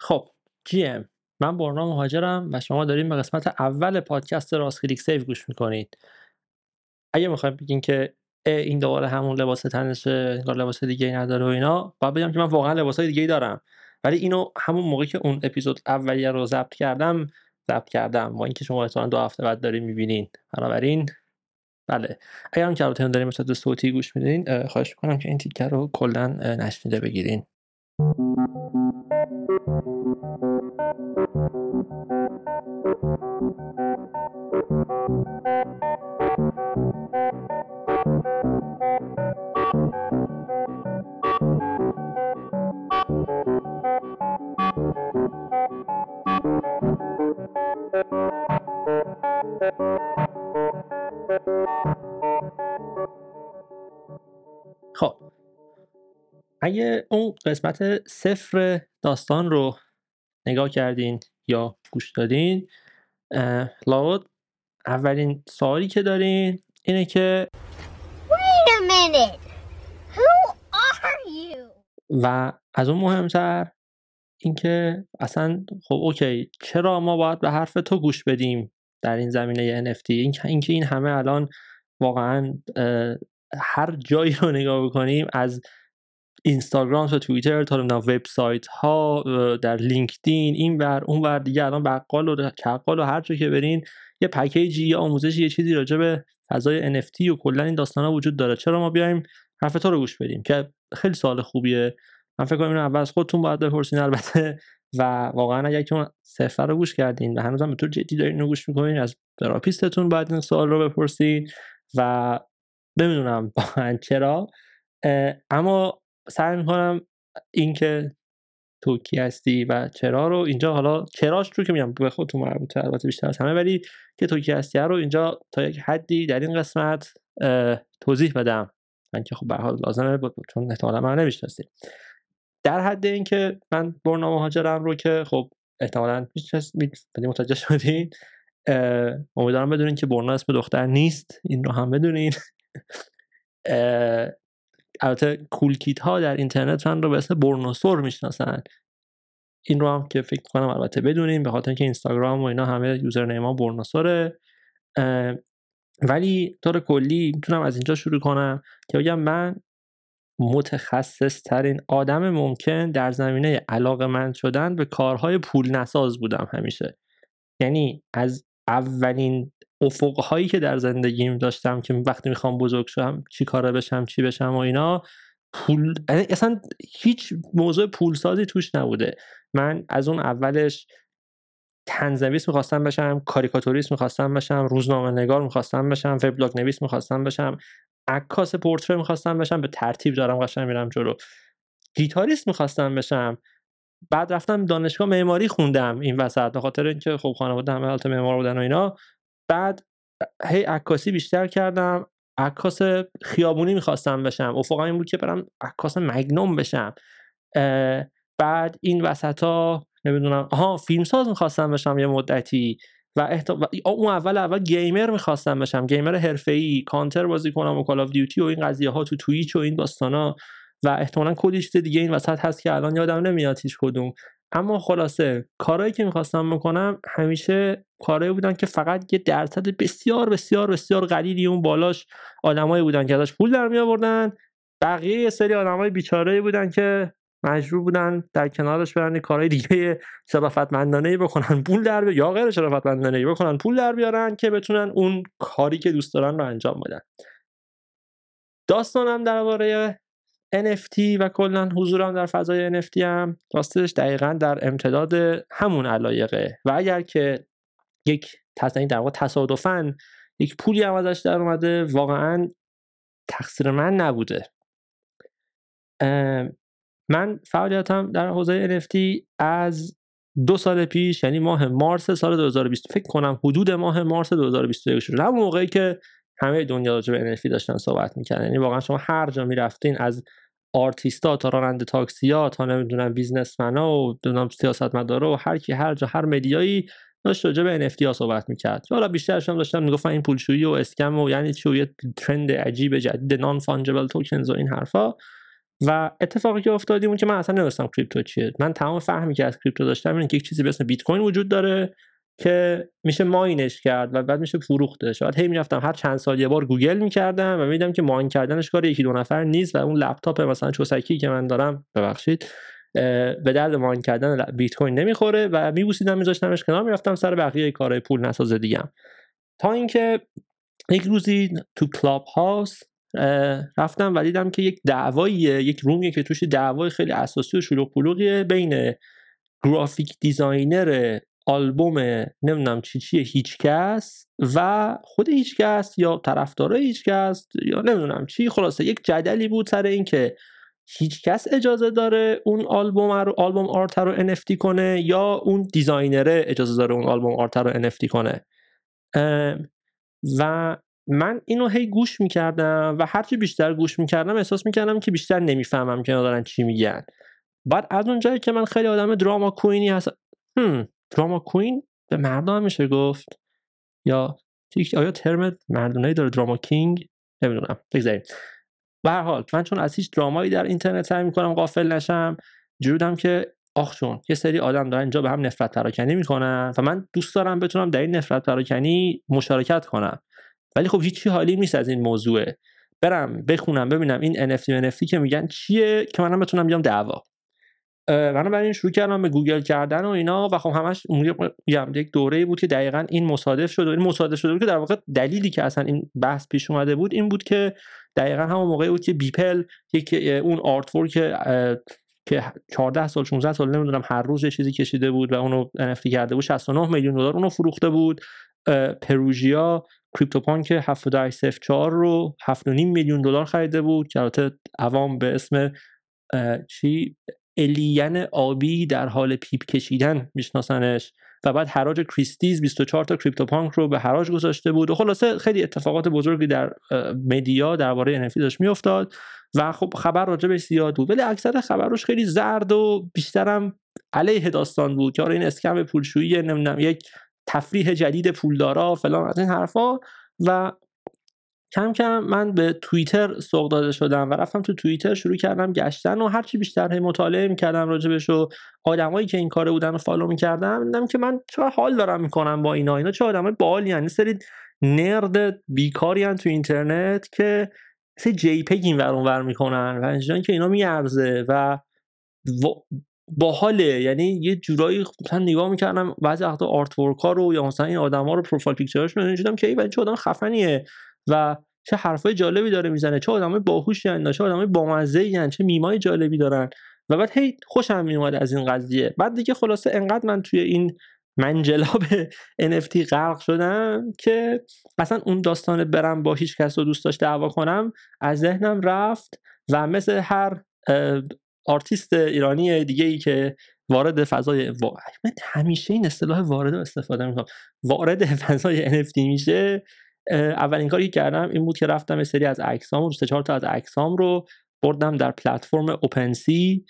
خب جی من برنا مهاجرم و شما داریم به قسمت اول پادکست راست کلیک save گوش می‌کنید. اگه می‌خواین بگین که این دوباره همون لباس تنشه انگار لباس دیگه ای نداره و اینا باید بگم که من واقعا لباس های دیگه ای دارم. ولی اینو همون موقعی که اون اپیزود اولیه رو ضبط کردم ضبط کردم. با اینکه شما احتمالاً دو هفته بعد دارین می‌بینین. بنابراین بله. اگر هم که البته داریم مثلا صوتی گوش میدین خواهش می‌کنم که این تیکه رو کلا نشنیده بگیرین. خب اگه اون قسمت صفر داستان رو نگاه کردین یا گوش دادین. لابد اولین سوالی که دارین اینه که و از اون مهمتر اینکه اصلا خب اوکی چرا ما باید به حرف تو گوش بدیم در این زمینه NFT اینکه این, این همه الان واقعا هر جایی رو نگاه بکنیم از اینستاگرام تا توییتر تا وبسایت ها در لینکدین این ور اون ور دیگه الان بقال و چقال و هر جا که برین یه پکیجی یه آموزشی یه چیزی راجع به فضای NFT و کلا این داستان وجود داره. چرا ما بیایم حرف تو رو گوش بدیم؟ که خیلی سوال خوبیه. من فکر کنم اینو اول از خودتون باید بپرسین البته. و واقعا اگر که صفر رو گوش کردین و هنوزم به طور جدی دارین اینو گوش می‌کنین از تراپیستتون باید این سوال رو بپرسین. و نمی‌دونم چرا. اما سعی می‌کنم اینکه تو کی هستی و چرا رو اینجا حالا چراش رو که میگم به خودتون مربوطه البته بیشتر از همه ولی که تو کی هستی رو اینجا تا یک حدی در این قسمت توضیح بدم. من که خب به حال لازمه چون احتمالا من نمی‌شناسید. در حد اینکه من برنامه مهاجرم رو که خب احتمالا متوجه شدین امیدوارم بدونین که برنا اسم دختر نیست این رو هم بدونین. البته کولکیت ها در اینترنت من رو به اسم برنوسور می‌شناسن. این رو هم که فکر کنم البته بدونین به خاطر اینکه اینستاگرام و اینا همه یوزر نیما برنوسوره. ولی طور کلی می‌تونم از اینجا شروع کنم که بگم من متخصص ترین آدم ممکن در زمینه علاقه من شدن به کارهای پول نساز بودم همیشه. یعنی از اولین افقهایی که در زندگیم داشتم که وقتی می‌خوام بزرگ شم چی کاره بشم چی بشم و اینا پول یعنی اصلا هیچ موضوع پولسازی توش نبوده. من از اون اولش تنزویس می‌خواستم بشم کاریکاتوریست می‌خواستم بشم روزنامه نگار می‌خواستم بشم وبلاگ نویس می‌خواستم بشم عکاس پورتری می‌خواستم بشم به ترتیب دارم قشنگ میرم جلو. گیتاریست می‌خواستم بشم. بعد رفتم دانشگاه معماری خوندم این وسط به خاطر اینکه خب خانواده همه حالت معمار بودن و اینا. بعد هی عکاسی بیشتر کردم. عکاس خیابونی می‌خواستم بشم. افقا این بود که برم عکاس مگنوم بشم. بعد این وسط ها نمی‌دونم آها فیلمساز می‌خواستم بشم یه مدتی و, احت... اون اول اول گیمر می‌خواستم بشم. گیمر حرفه‌ای کانتر بازی کنم و Call of Duty و این قضیه ها تو توییچ و این داستانا. و احتمالا کلی چیز دیگه این وسط هست که الان یادم نمیاد هیچ کدوم. اما خلاصه کارهایی که می‌خواستم بکنم همیشه کارهایی بودن که فقط یه درصد بسیار بسیار بسیار قلیلی اون بالاش آدمایی بودن که ازش پول در می آوردن بقیه یه سری آدمای بیچاره بودن که مجبور بودن در کنارش برن کارهای دیگه شرافتمندانه بکنن پول در یا غیر شرافتمندانه بکنن پول در بیارن که بتونن اون کاری که دوست دارن رو انجام بدن. داستانم درباره NFT و کلا حضورم در فضای NFT هم. راستش دقیقا در امتداد همون علایقه. و اگر که یک تصدیق در واقع تصادفا یک پولی هم ازش در اومده واقعا تقصیر من نبوده. من فعالیتم در حوزه NFT از دو سال پیش یعنی ماه مارس سال 2020 فکر کنم حدود ماه مارس 2021 شروع. همون موقعی که همه دنیا راجع به NFT داشتن صحبت می‌کردن. یعنی واقعا شما هر جا می‌رفتین از آرتیستا تا راننده تاکسیا تا نمی‌دونم businessman ا و نمی‌دونم سیاستمدارا و هر کی هر جا هر media یی داشت راجع به NFT ها صحبت می‌کرد. حالا بیشترش هم داشتن می‌گفتن این پولشویی و scam و یعنی چی یه trend عجیب جدید non-fungible tokens و این حرفا. و اتفاقی که افتاد این که من اصلا نمی‌دونستم کریپتو چیه. من تمام فهمی که از کریپتو داشتم اینه که یک چیزی به اسم بیت کوین وجود داره. که میشه mine ش کرد و بعد میشه فروختش. بعد هی می‌رفتم هر چند سال یه بار گوگل می‌کردم و می‌دیدم که mine کردنش کار یکی دو نفر نیست و اون لپتاپ مثلا چوسکی که من دارم ببخشید به درد mine کردن بیت کوین نمی‌خوره و میبوسیدم میذاشتمش کنار می‌رفتم سر بقیه کارهای پول نساز دیگم تا اینکه یک روزی تو کلاب هاوس رفتم و دیدم که یک دعواییه یک room یه که توش دعوای خیلی اساسی و شلوغ بین graphic designer آلبوم نمی‌دونم چی چیه هیچکس و خود هیچکس یا طرفدارای هیچکس یا نمی‌دونم چی. خلاصه یک جدلی بود سر اینکه هیچکس اجازه داره اون آلبوم رو album art رو NFT کنه یا اون designer ه اجازه داره اون album art رو NFT کنه. و من اینو هی گوش می‌کردم و هرچی بیشتر گوش می‌کردم احساس می‌کردم که بیشتر نمی‌فهمم که دارن چی میگن. بعد از اونجایی که من خیلی آدم دراما کوینی هست دراما کوین به مردم میشه گفت؟ یا آیا ترم مردونایی داره دراما کینگ؟ نمی‌دونم. بگذاریم. به هر حال من چون از هیچ درامایی در اینترنت سعی می‌کنم قافل نشم جورودم که آخ چون یه سری آدم دارن اینجا به هم نفرت پراکنی می‌کنن و من دوست دارم بتونم در این نفرت پراکنی مشارکت کنم. ولی خب هیچی حالی نیست از این موضوعه برم بخونم ببینم این NFT NFT که میگن چیه که منم بتونم بیام دعوا. منم برای این شروع کردم به گوگل کردن و اینا و خب همش میگم یک دوره بود که دقیقا این مصادف شد و این مصادف شده بود که در واقع دلیلی که اصلا این بحث پیش اومده بود این بود که دقیقا همون موقعی بود که بیپل یک اون آرت که که 14 سال 16 سال نمی‌دونم هر روز یه چیزی کشیده بود و اونو NFT کرده بود 69 میلیون دلار اونو فروخته بود. پروژیا CryptoPunk 7804 رو 7.5 میلیون دلار خریده بود که البته عوام به اسم چی؟ alien آبی در حال پیپ کشیدن میشناسنش و بعد حراج Christie's 24 تا CryptoPunk رو به حراج گذاشته بود و خلاصه خیلی اتفاقات بزرگی در media درباره NFT داشت میافتاد و خب خبر راجبش زیاد بود. ولی اکثر خبرش خیلی زرد و بیشترم علیه داستان بود که آره این scam پولشویی نمی‌دونم یک تفریح جدید پولدارا فلان از این حرفا و کم کم من به توییتر سوق داده شدم و رفتم تو توییتر شروع کردم گشتن و هرچی بیشتر هی مطالعه می‌کردم راجبش و آدمایی که این کاره بودن رو follow می‌کردم دیدم که من چرا حال دارم می‌کنم با اینا. اینا چه آدمای باحالی یعنی سری nerd بیکاری تو اینترنت که سری JPEG این ور ور می‌کنن و اینجوریه که اینا میارزه و باحاله. یعنی یه جورایی مثلا نگاه می‌کردم بعضی وقتا آرت ورک ها رو یا مثلا این آدما رو پروفایل پیکچرشون دیدم که این چه آدم خفنیه. و چه حرفای جالبی داره می‌زنه چه آدمای باهوشی ان چه آدمای بامزه ان چه میمای جالبی دارن. و بعد هی خوشم میومد از این قضیه. بعد دیگه خلاصه انقدر من توی این منجلاب NFT غرق شدم که اصلا اون داستان برم با هیچ کس رو دوست داشت دعوا کنم از ذهنم رفت و مثل هر آرتیست ایرانی دیگه ای که وارد فضای من همیشه این اصطلاح وارد استفاده می‌کنم. وارد فضای NFT میشه. اولین کاری که کردم این بود که رفتم سری از عکسام رو چهار تا از عکسام رو بردم در پلتفرم OpenSea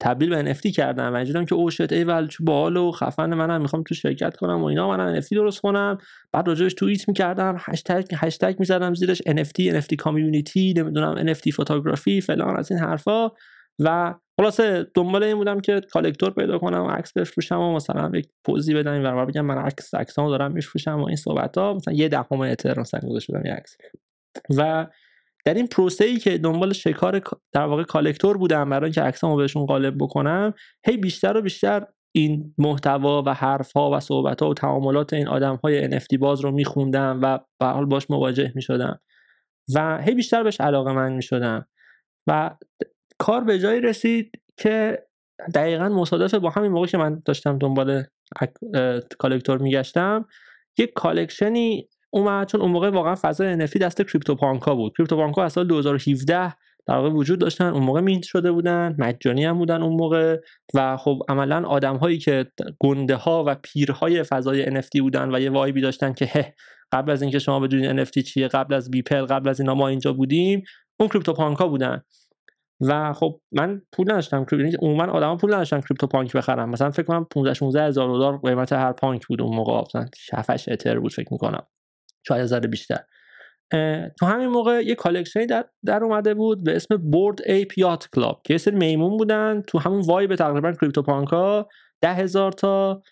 تبدیل به NFT کردم و دیدم که oh shit ای ول چه باحال و خفن منم می‌خوام تو شرکت کنم و اینا. منم NFT درست کنم. بعد راجبش توییت می‌کردم. هشتگ هشتگ می‌زدم زیرش NFT NFT community نمی‌دونم NFT photography فلان از این حرفا. و خلاصه دنبال این بودم که کالکتور پیدا کنم عکس بفروشم و مثلا یک پوزی بدم این ور بگم من عکس عکسامو دارم میفروشم و این صحبت ها مثلا یه دهم اتر مثلا گذاشته بودم عکس. و در این پروسه ای که دنبال شکار در واقع کالکتور بودم برای اینکه عکسامو بهشون غالب بکنم هی بیشتر و بیشتر این محتوا و حرف ها و صحبت ها و تعاملات این آدم های NFT باز رو میخوندم و به حال باش مواجه می‌شدم. و هی بیشتر بهش علاقه‌مند می‌شدم. و کار به جایی رسید که دقیقا مصادفه با همین موقع که من داشتم دنبال collector میگشتم یک collection ی اومد چون اون موقع واقعا فضای NFT دست CryptoPunk ا بود. CryptoPunk ا از سال 2017 در واقع وجود داشتن اون موقع mint شده بودن مجانی هم بودن اون موقع و خب عملا آدم هایی که گنده ها و پیرهای فضای NFT بودن و یه vibe ی داشتن که هه قبل از اینکه شما بدونید NFT چیه قبل از Beeple قبل از اینا ما اینجا بودیم اون CryptoPunk ا بودن. و خب من پول نداشتم یعنی عموما آدما پول نداشتن CryptoPunk بخرم مثلا فکر کنم 15 16 هزار دلار قیمت هر پانک بود اون موقع. مثلا 7 اتر بود فکر می‌کنم. شاید ذره بیشتر. تو همین موقع یه collection ی در, در اومده بود به اسم Bored Ape Yacht Club که یه سری میمون بودن تو همون vibe تقریبا CryptoPunk ا ده هزار تا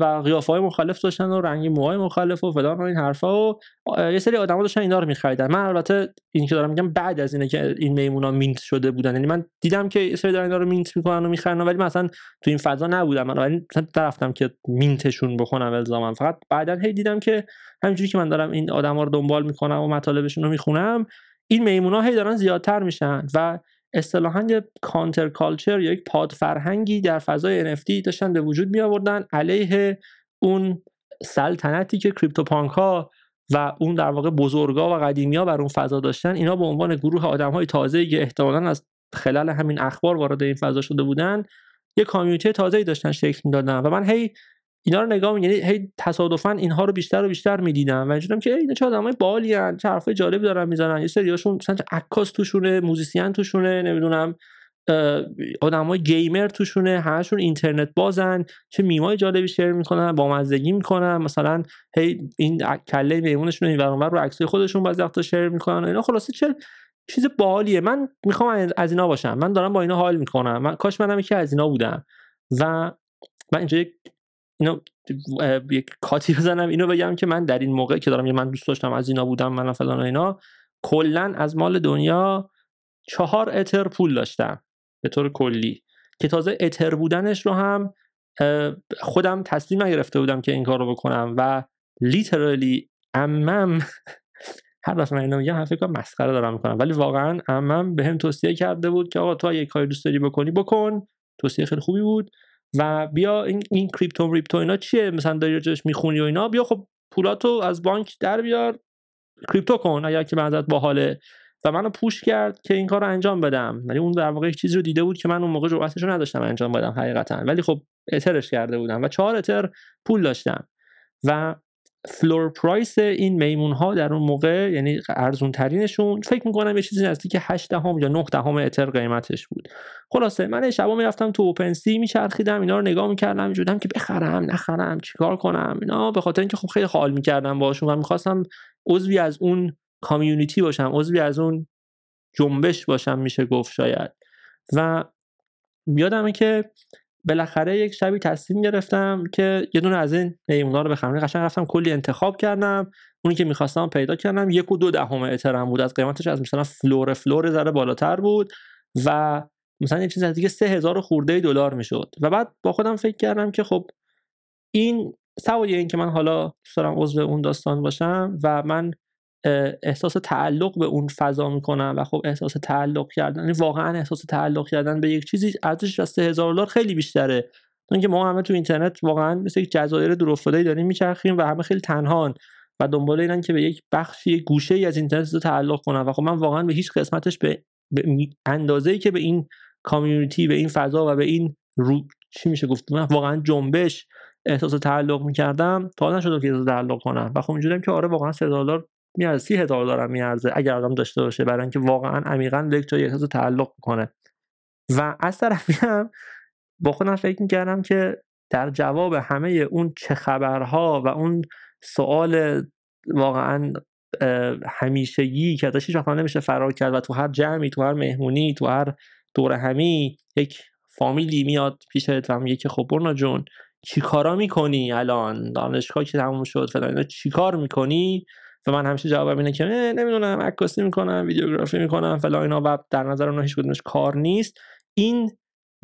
و قیافه های مختلف داشتن و رنگ موهای مختلف و فلان و این حرفا و یه سری آدما داشتن اینا رو می‌خریدن. من البته این که دارم میگم بعد از اینه که این میمونا مینت شده بودن. یعنی من دیدم که یه سری دارن اینا رو مینت می‌کنن و می‌خرن ولی مثلا تو این فضا نبودم. من ولی مثلا رفتم که مینتشون بکنم الزاما فقط بعدا هی دیدم که همینجوری که من دارم این آدما رو دنبال می‌کنم و مطالبشون رو می‌خونم این میمونا هی دارن زیادتر میشن. و اصطلاحا یه counter culture یا یک پاد فرهنگی در فضای NFT داشتن به وجود می آوردن علیه اون سلطنتی که CryptoPunk ها و اون در واقع بزرگا و قدیمی ها بر اون فضا داشتن اینا به عنوان گروه آدم های تازه که احتمالا از خلال همین اخبار وارد این فضا شده بودن یه community تازه داشتن شکل می‌دادن. و من هی اینا رو نگاه یعنی هی تصادفا اینها رو بیشتر و بیشتر می‌دیدم و اینجوریام که اینا چه آدمای باحالی ان چه حرفای جالبی دارن می‌زنن. یه سریاشون مثلا عکاس توشونه موزیسین توشونه نمی‌دونم آدمای گیمر توشونه همشون اینترنت بازن چه میمای جالبی شیر می‌کنن با مزدگی می‌کنن. مثلا هی این کله میمونشون این ور رو عکسای خودشون بعضی وقتا شیر می‌کنن اینا. خلاصه چه چیز بالیه. من می‌خوام از اینا باشم. من دارم با اینا حال می‌کنم. من کاش منم یکی از اینا بودم. و من اینجا یک اینو یک کاتی بزنم اینو بگم که من در این موقع که دارم من دوست داشتم از اینا بودم من فلان و اینا کلا از مال دنیا چهار اتر پول داشتم به طور کلی که تازه اتر بودنش رو هم خودم تصمیم نگرفته بودم که این کار رو بکنم و لیترالی امم هر دفعه من اینو میگم فکر مسخره دارم می‌کنم ولی واقعا امم به هم توصیه کرده بود که آقا تو اگه کاری دوست داری بکنی بکن. توصیه خیلی خوبی بود. و بیا این این کریپتو ریپتو اینا چیه؟ مثلا داری راجعش می‌خونی و اینا؟ بیا خب پولاتو از بانک در بیار crypto کن اگر که بعدت باحاله. و منو push کرد که این کار انجام بدم. یعنی اون در واقع چیزی رو دیده بود که من اون موقع جرأتش رو نداشتم انجام بدم حقیقتا. ولی خب اترش کرده بودم و چهار اتر پول داشتم. و floor price این میمون ها در اون موقع یعنی ارزون ترینشون فکر می‌کنم یه چیزی نزدیک 8 دهم یا 9 دهم اتر قیمتش بود. خلاصه من شبا می‌رفتم تو OpenSea میچرخیدم اینا رو نگاه می‌کردم میجودم که بخرم نخرم چیکار کنم؟ اینا به خاطر اینکه خب خیلی حال می‌کردم باشون و می‌خواستم عضوی از اون community باشم عضوی از اون جنبش باشم میشه گفت شاید. و یادمه که بالاخره یک شبی تصمیم گرفتم که یه دونه از این میمونا رو بخرم. قشنگ رفتم کلی انتخاب کردم. اونی که می‌خواستم پیدا کردم. یک و دو دهم اترم بود. از قیمتش از مثلا floor floor ذره بالاتر بود و مثلا یه چیز دیگه سه هزار خورده دلار می‌شد. و بعد با خودم فکر کردم که خب این سوای این که من حالا دارم عضو اون داستان باشم و من احساس تعلق به اون فضا می‌کنم و خب احساس تعلق کردن یعنی واقعا احساس تعلق کردن به یک چیزی ارزشش از هزار دلار خیلی بیشتره. اینکه ما همه تو اینترنت واقعا مثل یک جزایر دورافتاده داریم میچرخیم و همه خیلی تنهان و دنبال اینن که به یک بخشی گوشه ای از اینترنت تعلق کنن. و خب من واقعا به هیچ قسمتش به, به اندازه‌ای که به این کامیونیتی به این فضا و به این رو چی میشه گفت؟ من واقعا جنبش احساس تعلق می‌کردم تا نشد که تعلق کنم. و خب اینجوریه که آره واقعا 3 دلار میارزه سی هزار دلار میارزه اگر آدم داشته باشه برای اینکه واقعا عمیقا جایی احساس تعلق کنه و از طرفی هم با خودم فکر می‌کردم که در جواب همه اون چه خبرها و اون سوال واقعا همیشگی که ازش هیچ نمیشه فرار کرد و تو هر جمعی تو هر مهمونی تو هر دور همی یک فامیلی میاد پیشت و میگه که خب برنا جون چیکارا می‌کنی الان؟ دانشگاه که تموم شد فلان چیکار می‌کنی؟ و من همیشه جوابم اینه که نمی‌دونم عکاسی می‌کنم ویدیوگرافی می‌کنم فلا اینا و در نظر اونها هیچ کدومش کار نیست. این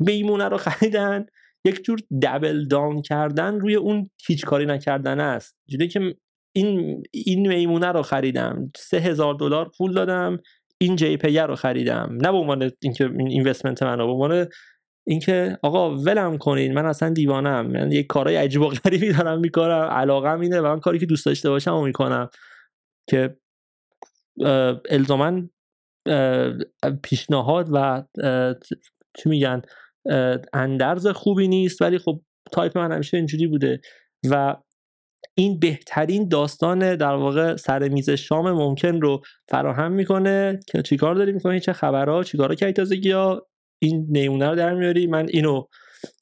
بیمونه رو خریدن یک جور دبل داون کردن روی اون هیچ کاری نکردن است. جوری که این این میمونه رو خریدم. سه هزار دلار پول دادم این JPEG رو خریدم. نه به عنوان اینکه این investment منو به عنوان اینکه آقا ولم کنین من اصلا دیوانم من یک کارهای عجیب و غریبی دارم می‌کنم علاقم اینه و من کاری که دوست داشته باشم و می‌کنم. که الزاما پیشنهاد و چی میگن اندرز خوبی نیست ولی خب تایپ من همیشه اینجوری بوده و این بهترین داستان در واقع سر میز شام ممکن رو فراهم می‌کنه که چیکار داری می‌کنی چه خبرها چیکارا کی تازگی ها این نیمونه رو در میاری من اینو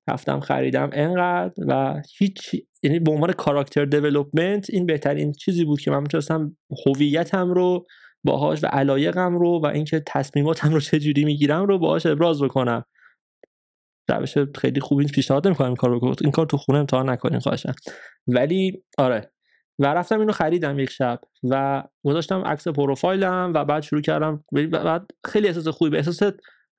رفتم خریدم انقدر و هیچ یعنی به عنوان کاراکتر دیولپمنت این بهترین چیزی بود که من می‌تونستم هویتم رو باهاش و علایقم رو و اینکه تصمیماتم رو چجوری می‌گیرم رو باهاش ابراز بکنم. روش خیلی خوبی پیشنهاد نمی‌کنم این کار رو این کار تو خونه امتحان نکنین خواهشم ولی آره. و رفتم اینو خریدم یک شب و گذاشتم عکس پروفایلم و بعد شروع کردم بعد خیلی احساس خوبی به احساس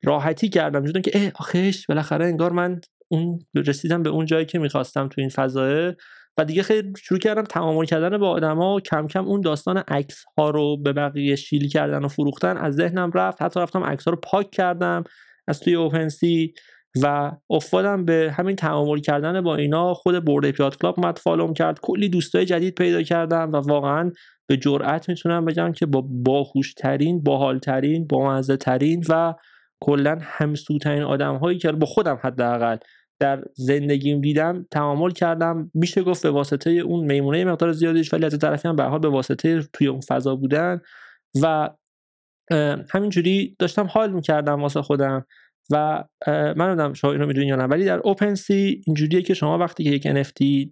راحتی کردم. چون که اه آخش بالاخره انگار من اون رسیدم به اون جایی که می‌خواستم تو این فضایه و دیگه خیلی شروع کردم تعامل کردن با آدما کم کم اون داستان عکس ها رو به بقیه شیل کردن و فروختن از ذهنم رفت. حتی رفتم عکس ها رو پاک کردم از توی اوپنسی و افتادم به همین تعامل کردن با اینا. خود برد پیاد کلاب مد فالوم کرد. کلی دوستای جدید پیدا کردم و واقعا به جرئت می‌تونم بگم که با باهوشترین باحالترین بامزه ترین و کلا همسوترین آدم هایی که با خودم حداقل در زندگیم دیدم تعامل کردم. میشه گفت به واسطه اون میمونه مقدار زیادیش ولی از طرفی هم به حال به واسطه توی اون فضا بودن و همینجوری داشتم حال می‌کردم واسه خودم و من نمی‌دونم شما اینو می‌دونین یا نه ولی در OpenSea اینجوریه که شما وقتی که یک NFT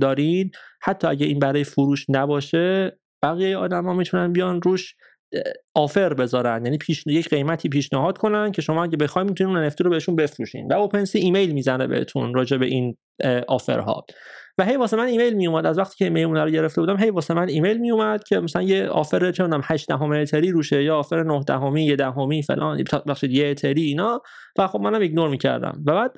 دارین حتی اگه این برای فروش نباشه بقیه آدما می‌تونن بیان روش offer بذارن. یعنی بهش یک قیمتی پیشنهاد کنن که شما اگه بخواید می‌تونین اون NFT رو بهشون بفروشین. و OpenSea ایمیل می‌زنه بهتون راجع به این offer ها. و هی واسه من ایمیل میومد از وقتی که میمون رو گرفته بودم هی واسه من ایمیل میومد که مثلا یه offer چه می‌دونم 8 دهم اتری روشه یا offer 9 دهمی یه دهمی فلان بخشید یه اتری اینا. و خب منم ایگنور می‌کردم. و بعد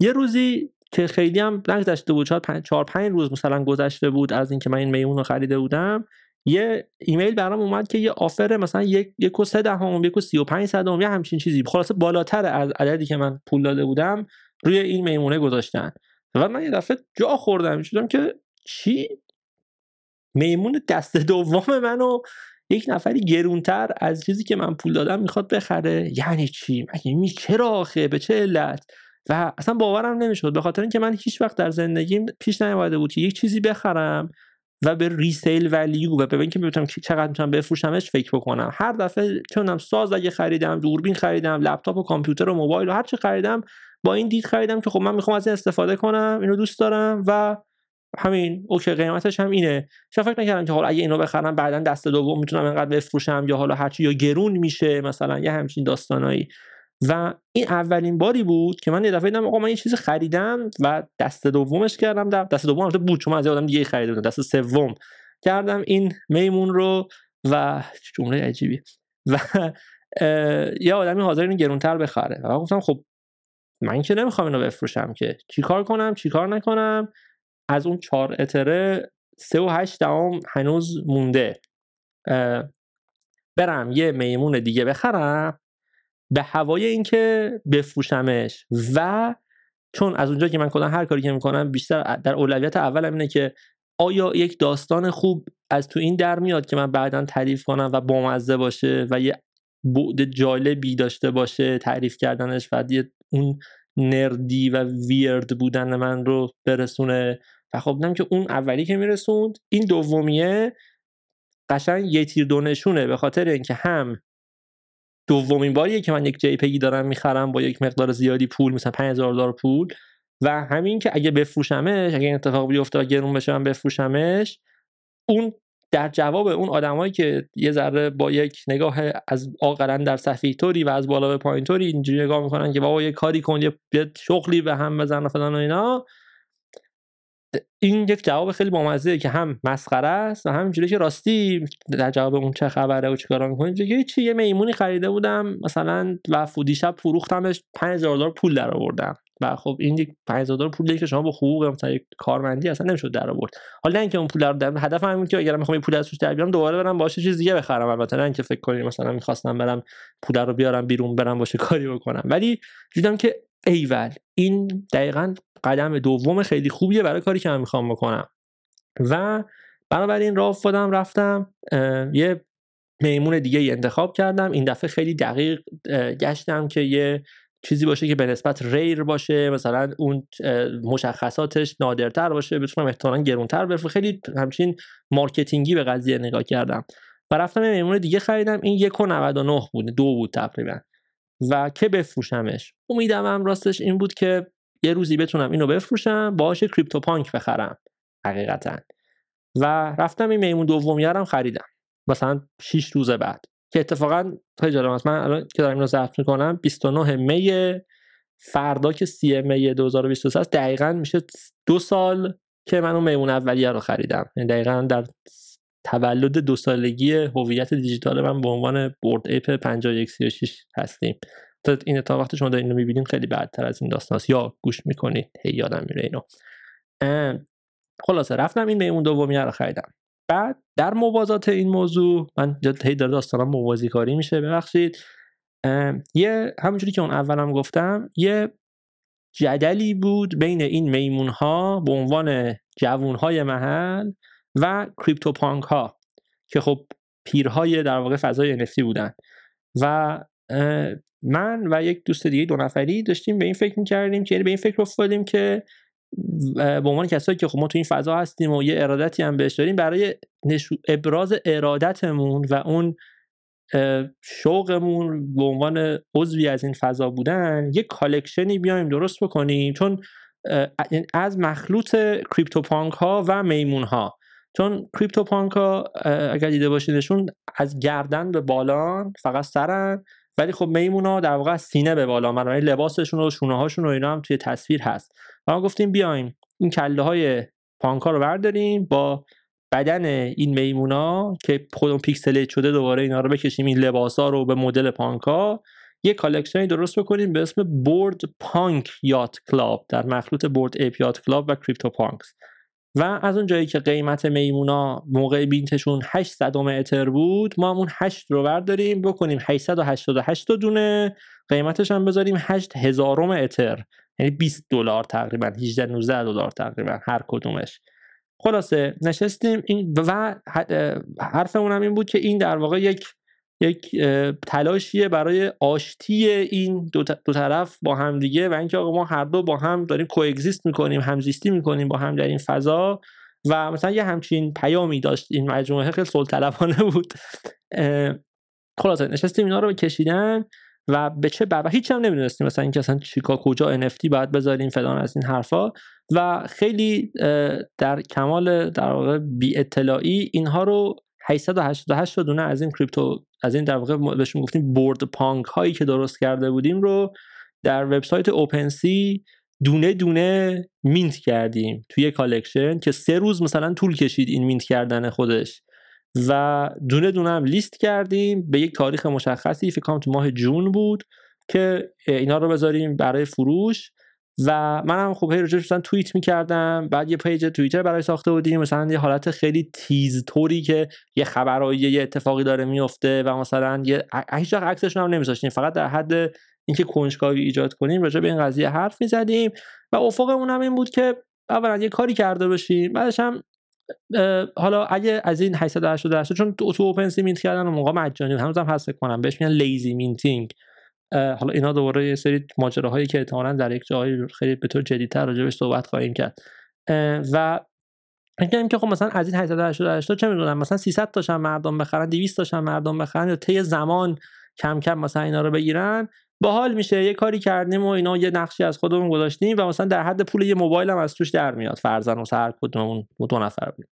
یه روزی که خیلی هم نگذشته بود 4 5 روز مثلا گذشته بود از اینکه من این میمون رو خریده بودم یه ایمیل برام اومد که یه آفر مثلا یک یک و سه دهم یک و سی و پنج یه همچین چیزی. خلاصه بالاتر از عددی که من پول داده بودم روی این میمونه گذاشتن. و من یه دفعه جا خوردم شدم که چی؟ میمون دست دوم منو یک نفری گرونتر از چیزی که من پول دادم می‌خواد بخره. یعنی چی؟ مگه می چرا آخه؟ به چه علت؟ و اصلا باورم نمی‌شد. به خاطر اینکه من هیچ وقت در زندگیم پیش نیومده بود که یک چیزی بخرم و به ریسیل ولیو و به اینکه بتونم چقدر می‌تونم بفروشمش فکر بکنم. هر دفعه چونم ساز اگه خریدم دوربین خریدم لپتاپ و کامپیوتر و موبایل و هر چی خریدم با این دید خریدم که خب من می‌خوام از این استفاده کنم اینو دوست دارم و همین اوکی قیمتش هم اینه. چرا فکر نکردم که حالا اگه اینو بخرم بعدا دست دوم می‌تونم اینقدر بفروشم یا حالا هرچی یا گرون میشه مثلا یه همچین داستانایی. و این اولین باری بود که من یه دفعه دیدم آقا من یه چیزی خریدم و دست دومش کردم در دست دوم البته بود چون من از آدم دیگه خریده بودم دست سوم کردم این میمون رو و جمله عجیبی و یه آدمی حاضر اینو گرونتر بخره. و گفتم خب من که نمی‌خوام اینو بفروشم که. چیکار کنم؟ چیکار نکنم؟ از اون چهار اتره سه و هشت دهم هنوز مونده. برم یه میمون دیگه بخرم. به هوای اینکه بفروشمش. و چون از اونجا که من کلا هر کاری که می‌کنم بیشتر در اولویت اولم اینه که آیا یک داستان خوب از تو این در میاد که من بعدا تعریف کنم و بامزه باشه و یه بعد جالبی داشته باشه تعریف کردنش و اون نردی و ویرد بودن من رو برسونه؟ و خب دیدم که اون اولی که میرسوند این دومیه قشنگ یه تیر دونشونه به خاطر اینکه هم دومین باریه که من یک جی دارم می‌خرم با یک مقدار زیادی پول مثلا 5000 دلار پول. و همین که اگه بفروشمش اگه این اتفاق بیفته گرون بشه من بفروشمش اون در جواب اون آدمایی که یه ذره با یک نگاه از آقلن در صفی طوری و از بالا به پایین طوری اینجوری نگاه می‌کنن که بابا یه کاری کن یه شغلی به هم بزن و فلان و اینا. این یک جواب خیلی بامزه که هم مسخره است و همینجوری که راستی در جواب اون چه خبره و چیکارا می‌کنید دیگه چی یه میمونی خریده بودم مثلا و شب فروختمش 5000 دلار پول در آوردم و خب این یک 5000 دلار پولی که شما با حقوق مثلا کارمندی اصلا نمی‌شد در آورد حالا اینکه اون پول رو در هدف همین که اگر می‌خوام پول ازش در بیارم دوباره برم باشه چیز دیگه بخرم. البته نه اینکه فکر کنید مثلا می‌خواستم برم پول رو بیارم بیرون برم باشه کاری بکنم. ولی دیدم که ایول. این دقیقا قدم دوم خیلی خوبیه برای کاری که من می‌خوام بکنم. و بنابراین راه افتادم رفتم یه میمون دیگه ای انتخاب کردم. این دفعه خیلی دقیق گشتم که یه چیزی باشه که به نسبت rare باشه. مثلا اون مشخصاتش نادرتر باشه بتونم احتمالا گرونتر بفروشم. خیلی همچین marketing ی به قضیه نگاه کردم. و رفتم یه میمون دیگه خریدم. این یک و 99 بود دو بود تقریبا. و که بفروشمش. امیدم هم راستش این بود که یه روزی بتونم اینو بفروشم باهاش کریپتو پانک بخرم حقیقتا. و رفتم این میمون دومی هم خریدم. مثلا 6 روز بعد. که اتفاقا خیلی جالب است. من الان که دارم اینو ضبط می‌کنم 29 می فردا که 30 می 2023 است دقیقا میشه دو سال که من اون میمون اولیه رو خریدم. یعنی دقیقا در تولد دو سالگی هویت دیجیتال من به عنوان بورد اپ 5136 هستیم. تا این اتفاق وقتی شما دارین اینو می‌بینیم خیلی بعدتر از این داستان یا گوش می‌کنید هی یادم میره اینو. خلاصه رفتم این میمون دومی رو خریدم. بعد در موازات این موضوع من هی داره داستانم موازی کاری میشه ببخشید. یه همونجوری که اون اولم گفتم یه جدلی بود بین این میمون ها به عنوان جوون های محل و کریپتو پانک ها که خب پیرهای در واقع فضای NFT بودن. و من و یک دوست دیگه دو نفری داشتیم به این فکر می‌کردیم که یعنی به این فکر افتادیم که به عنوان کسایی که خب ما تو این فضا هستیم و یه ارادتی هم بهش داریم برای ابراز ارادتمون و اون شوقمون به عنوان عضوی از این فضا بودن یه کالکشنی بیایم درست بکنیم. چون از مخلوط CryptoPunk ها و میمون ها چون CryptoPunk ها اگر دیده باشیدشون از گردن به بالان فقط سرن ولی خب میمونا در واقع از سینه به بالا من لباسشون و شونه هاشون و اینا هم توی تصویر هست. و ما گفتیم بیایم این کله های پانکا رو برداریم با بدن این میمونا که خودمون pixelate شده دوباره اینا رو بکشیم. این لباس ها رو به مدل پانکا. یه collection ی درست بکنیم به اسم Bored Punk Yacht Club در مخلوط Bored Ape Yacht Club و CryptoPunks و از اون جایی که قیمت میمونا موقع بینتشون 800 اتر بود ما همون 8 رو برداریم بکنیم 888 دونه قیمتش هم بذاریم 8000 اتر. یعنی 20 دلار تقریبا 18 19 دلار تقریبا هر کدومش. خلاصه نشستیم این و حرفمون هم این بود که این در واقع یک یک تلاشیه برای آشتی این دو, طرف با هم دیگه و اینکه آقا ما هر دو با هم داریم کوگزیست می‌کنیم همزیستی می‌کنیم با هم در این فضا و مثلا یه همچین پیامی داشت این مجموعه خیلی سلطلبانه بود. خلاصه نشستیم اینا رو کشیدن و به چه و هیچ هم نمی‌دونستیم مثلا اینکه اصلا چیکار کجا NFT باید بذاریم فلان از این حرفا و خیلی در کمال در واقع بی اطلاعی اینها رو 888 دونه از این کریپتو از این در واقع بهشون گفتیم بورد پانک هایی که درست کرده بودیم رو در وبسایت اوپنسی دونه دونه mint کردیم توی collection که سه روز مثلا طول کشید این mint کردن خودش و دونه دونه هم لیست کردیم به یک تاریخ مشخصی فکر کنم تو ماه جون بود که اینا رو بذاریم برای فروش. و منم خب هی راجعش مثلا توییت می‌کردم بعد یه page توییتر برای ساخته بودیم مثلا یه حالت خیلی tease طوری که یه خبرایی یه اتفاقی داره میفته و مثلا یه هیچ وقت عکسش هم نمیذاشتیم فقط در حد اینکه کنجکاوی ایجاد کنیم راجع به این قضیه حرف می‌زدیم و افقمون هم این بود که اولا یه کاری کرده باشیم بعدش هم حالا اگه از این 888 چون تو OpenSea mint کردن اون موقع مجانی هنوزم هست کنم بهش میگن lazy minting حالا اینا دوباره یه سری ماجراهایی که احتمالاً در یک جایی خیلی به طور جدیدتر راجبش صحبت خواهیم کرد. و میگم که خب مثلا از این 888 تا چه می‌دونم مثلا 300 تاشم مردم بخرن 200 تاشم مردم بخرن یا طی زمان کم کم مثلا اینا رو بگیرن باحال میشه. یه کاری کردیم و اینا یه نقشی از خودمون گذاشتیم و مثلا در حد پول یه موبایل هم از توش در میاد فرزن و هر کدوممون دو نفر بود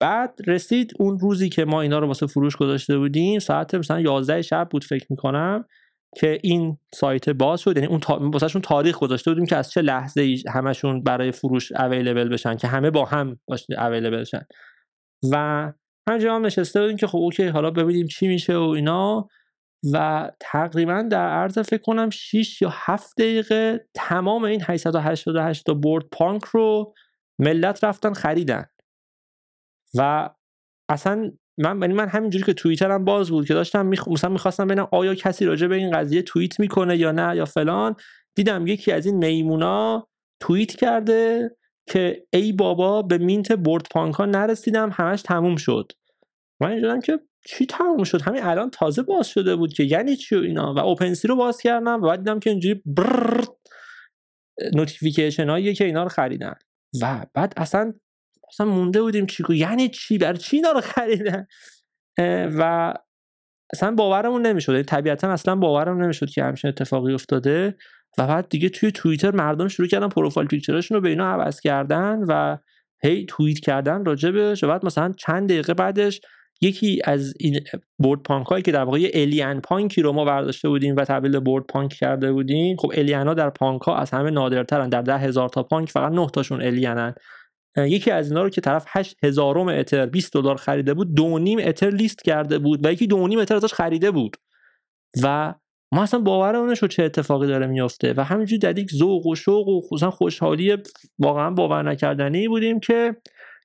بعد رسید اون روزی که ما اینا رو واسه فروش گذاشته بودیم ساعت مثلا 11 شب بود فکر می‌کنم. که این سایت باز شد یعنی اون تا... تاریخ گذاشته بودیم که از چه لحظه ای همشون برای فروش اویلیبل بشن که همه با هم اویلیبل بشن و همینجا هم نشسته بودیم که خب اوکی حالا ببینیم چی میشه و اینا. و تقریبا در عرض فکر کنم 6 یا 7 دقیقه تمام این 888 تا بورد پانک رو ملت رفتن خریدن. و اصلا من یعنی من همینجوری که توییترم باز بود که داشتم میخ... مثلا می‌خواستم ببینم آیا کسی راجع به این قضیه توییت می‌کنه یا نه یا فلان. دیدم یکی از این میمونا توییت کرده که ای بابا به mint Bored Punk ها نرسیدم همش تموم شد. من اینجورم که چی تموم شد؟ همین الان تازه باز شده بود که یعنی چی اینا؟ و OpenSea رو باز کردم و بعد دیدم که اینجوری notification هایی که اینا رو خریدن. و بعد اصلا اصلا مونده بودیم چی یعنی چی؟ بر چی رو خریدن؟ و اصلا باورمون نمی‌شد. یعنی طبیعتا اصلا باورم نمی‌شد که همچین اتفاقی افتاده. و بعد دیگه توی توییتر مردم شروع کردن profile picture شون رو به اینا عوض کردن و هی توییت کردن راجبش و بعد مثلا چند دقیقه بعدش یکی از این Bored Punk هایی که در واقع alien punk ی رو ما برداشته بودیم و تبدیل Bored Punk کرده بودیم خب alien در پانک ها از همه نادرترن. در ده هزار تا پانک فقط 9 تاشون alien ن یکی از اینا رو که طرف 8 هزارم اتر 20 دلار خریده بود دو نیم اتر لیست کرده بود و یکی دو نیم اتر ازش خریده بود. و ما اصلا باورمون شد چه اتفاقی داره میفته و همینجوری در یک ذوق و شوق و خصوصا خوشحالی واقعا باور نکردنی بودیم که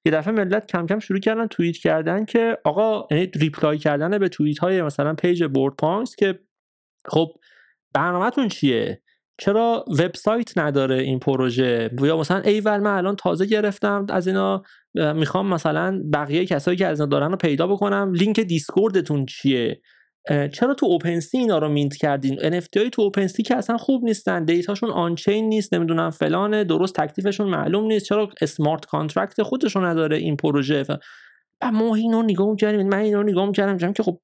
یه دفعه ملت کم کم شروع کردن توییت کردن که آقا یعنی reply کردن به توییت های مثلا page Bored Punks که خب برنامهتون چیه؟ چرا وبسایت نداره این پروژه؟ یا مثلا ایول من الان تازه گرفتم از اینا می‌خوام مثلا بقیه کسایی که از اینا دارن رو پیدا بکنم. لینک دیسکوردتون چیه؟ چرا تو OpenSea اینا رو mint کردین؟ NFT های تو OpenSea که اصلا خوب نیستن data شون on-chain نیست نمی‌دونم فلانه درست تکلیفشون معلوم نیست. چرا smart contract خودشون نداره این پروژه؟ و ما اینو نگاه کردیم من اینو نگاه کردم که خب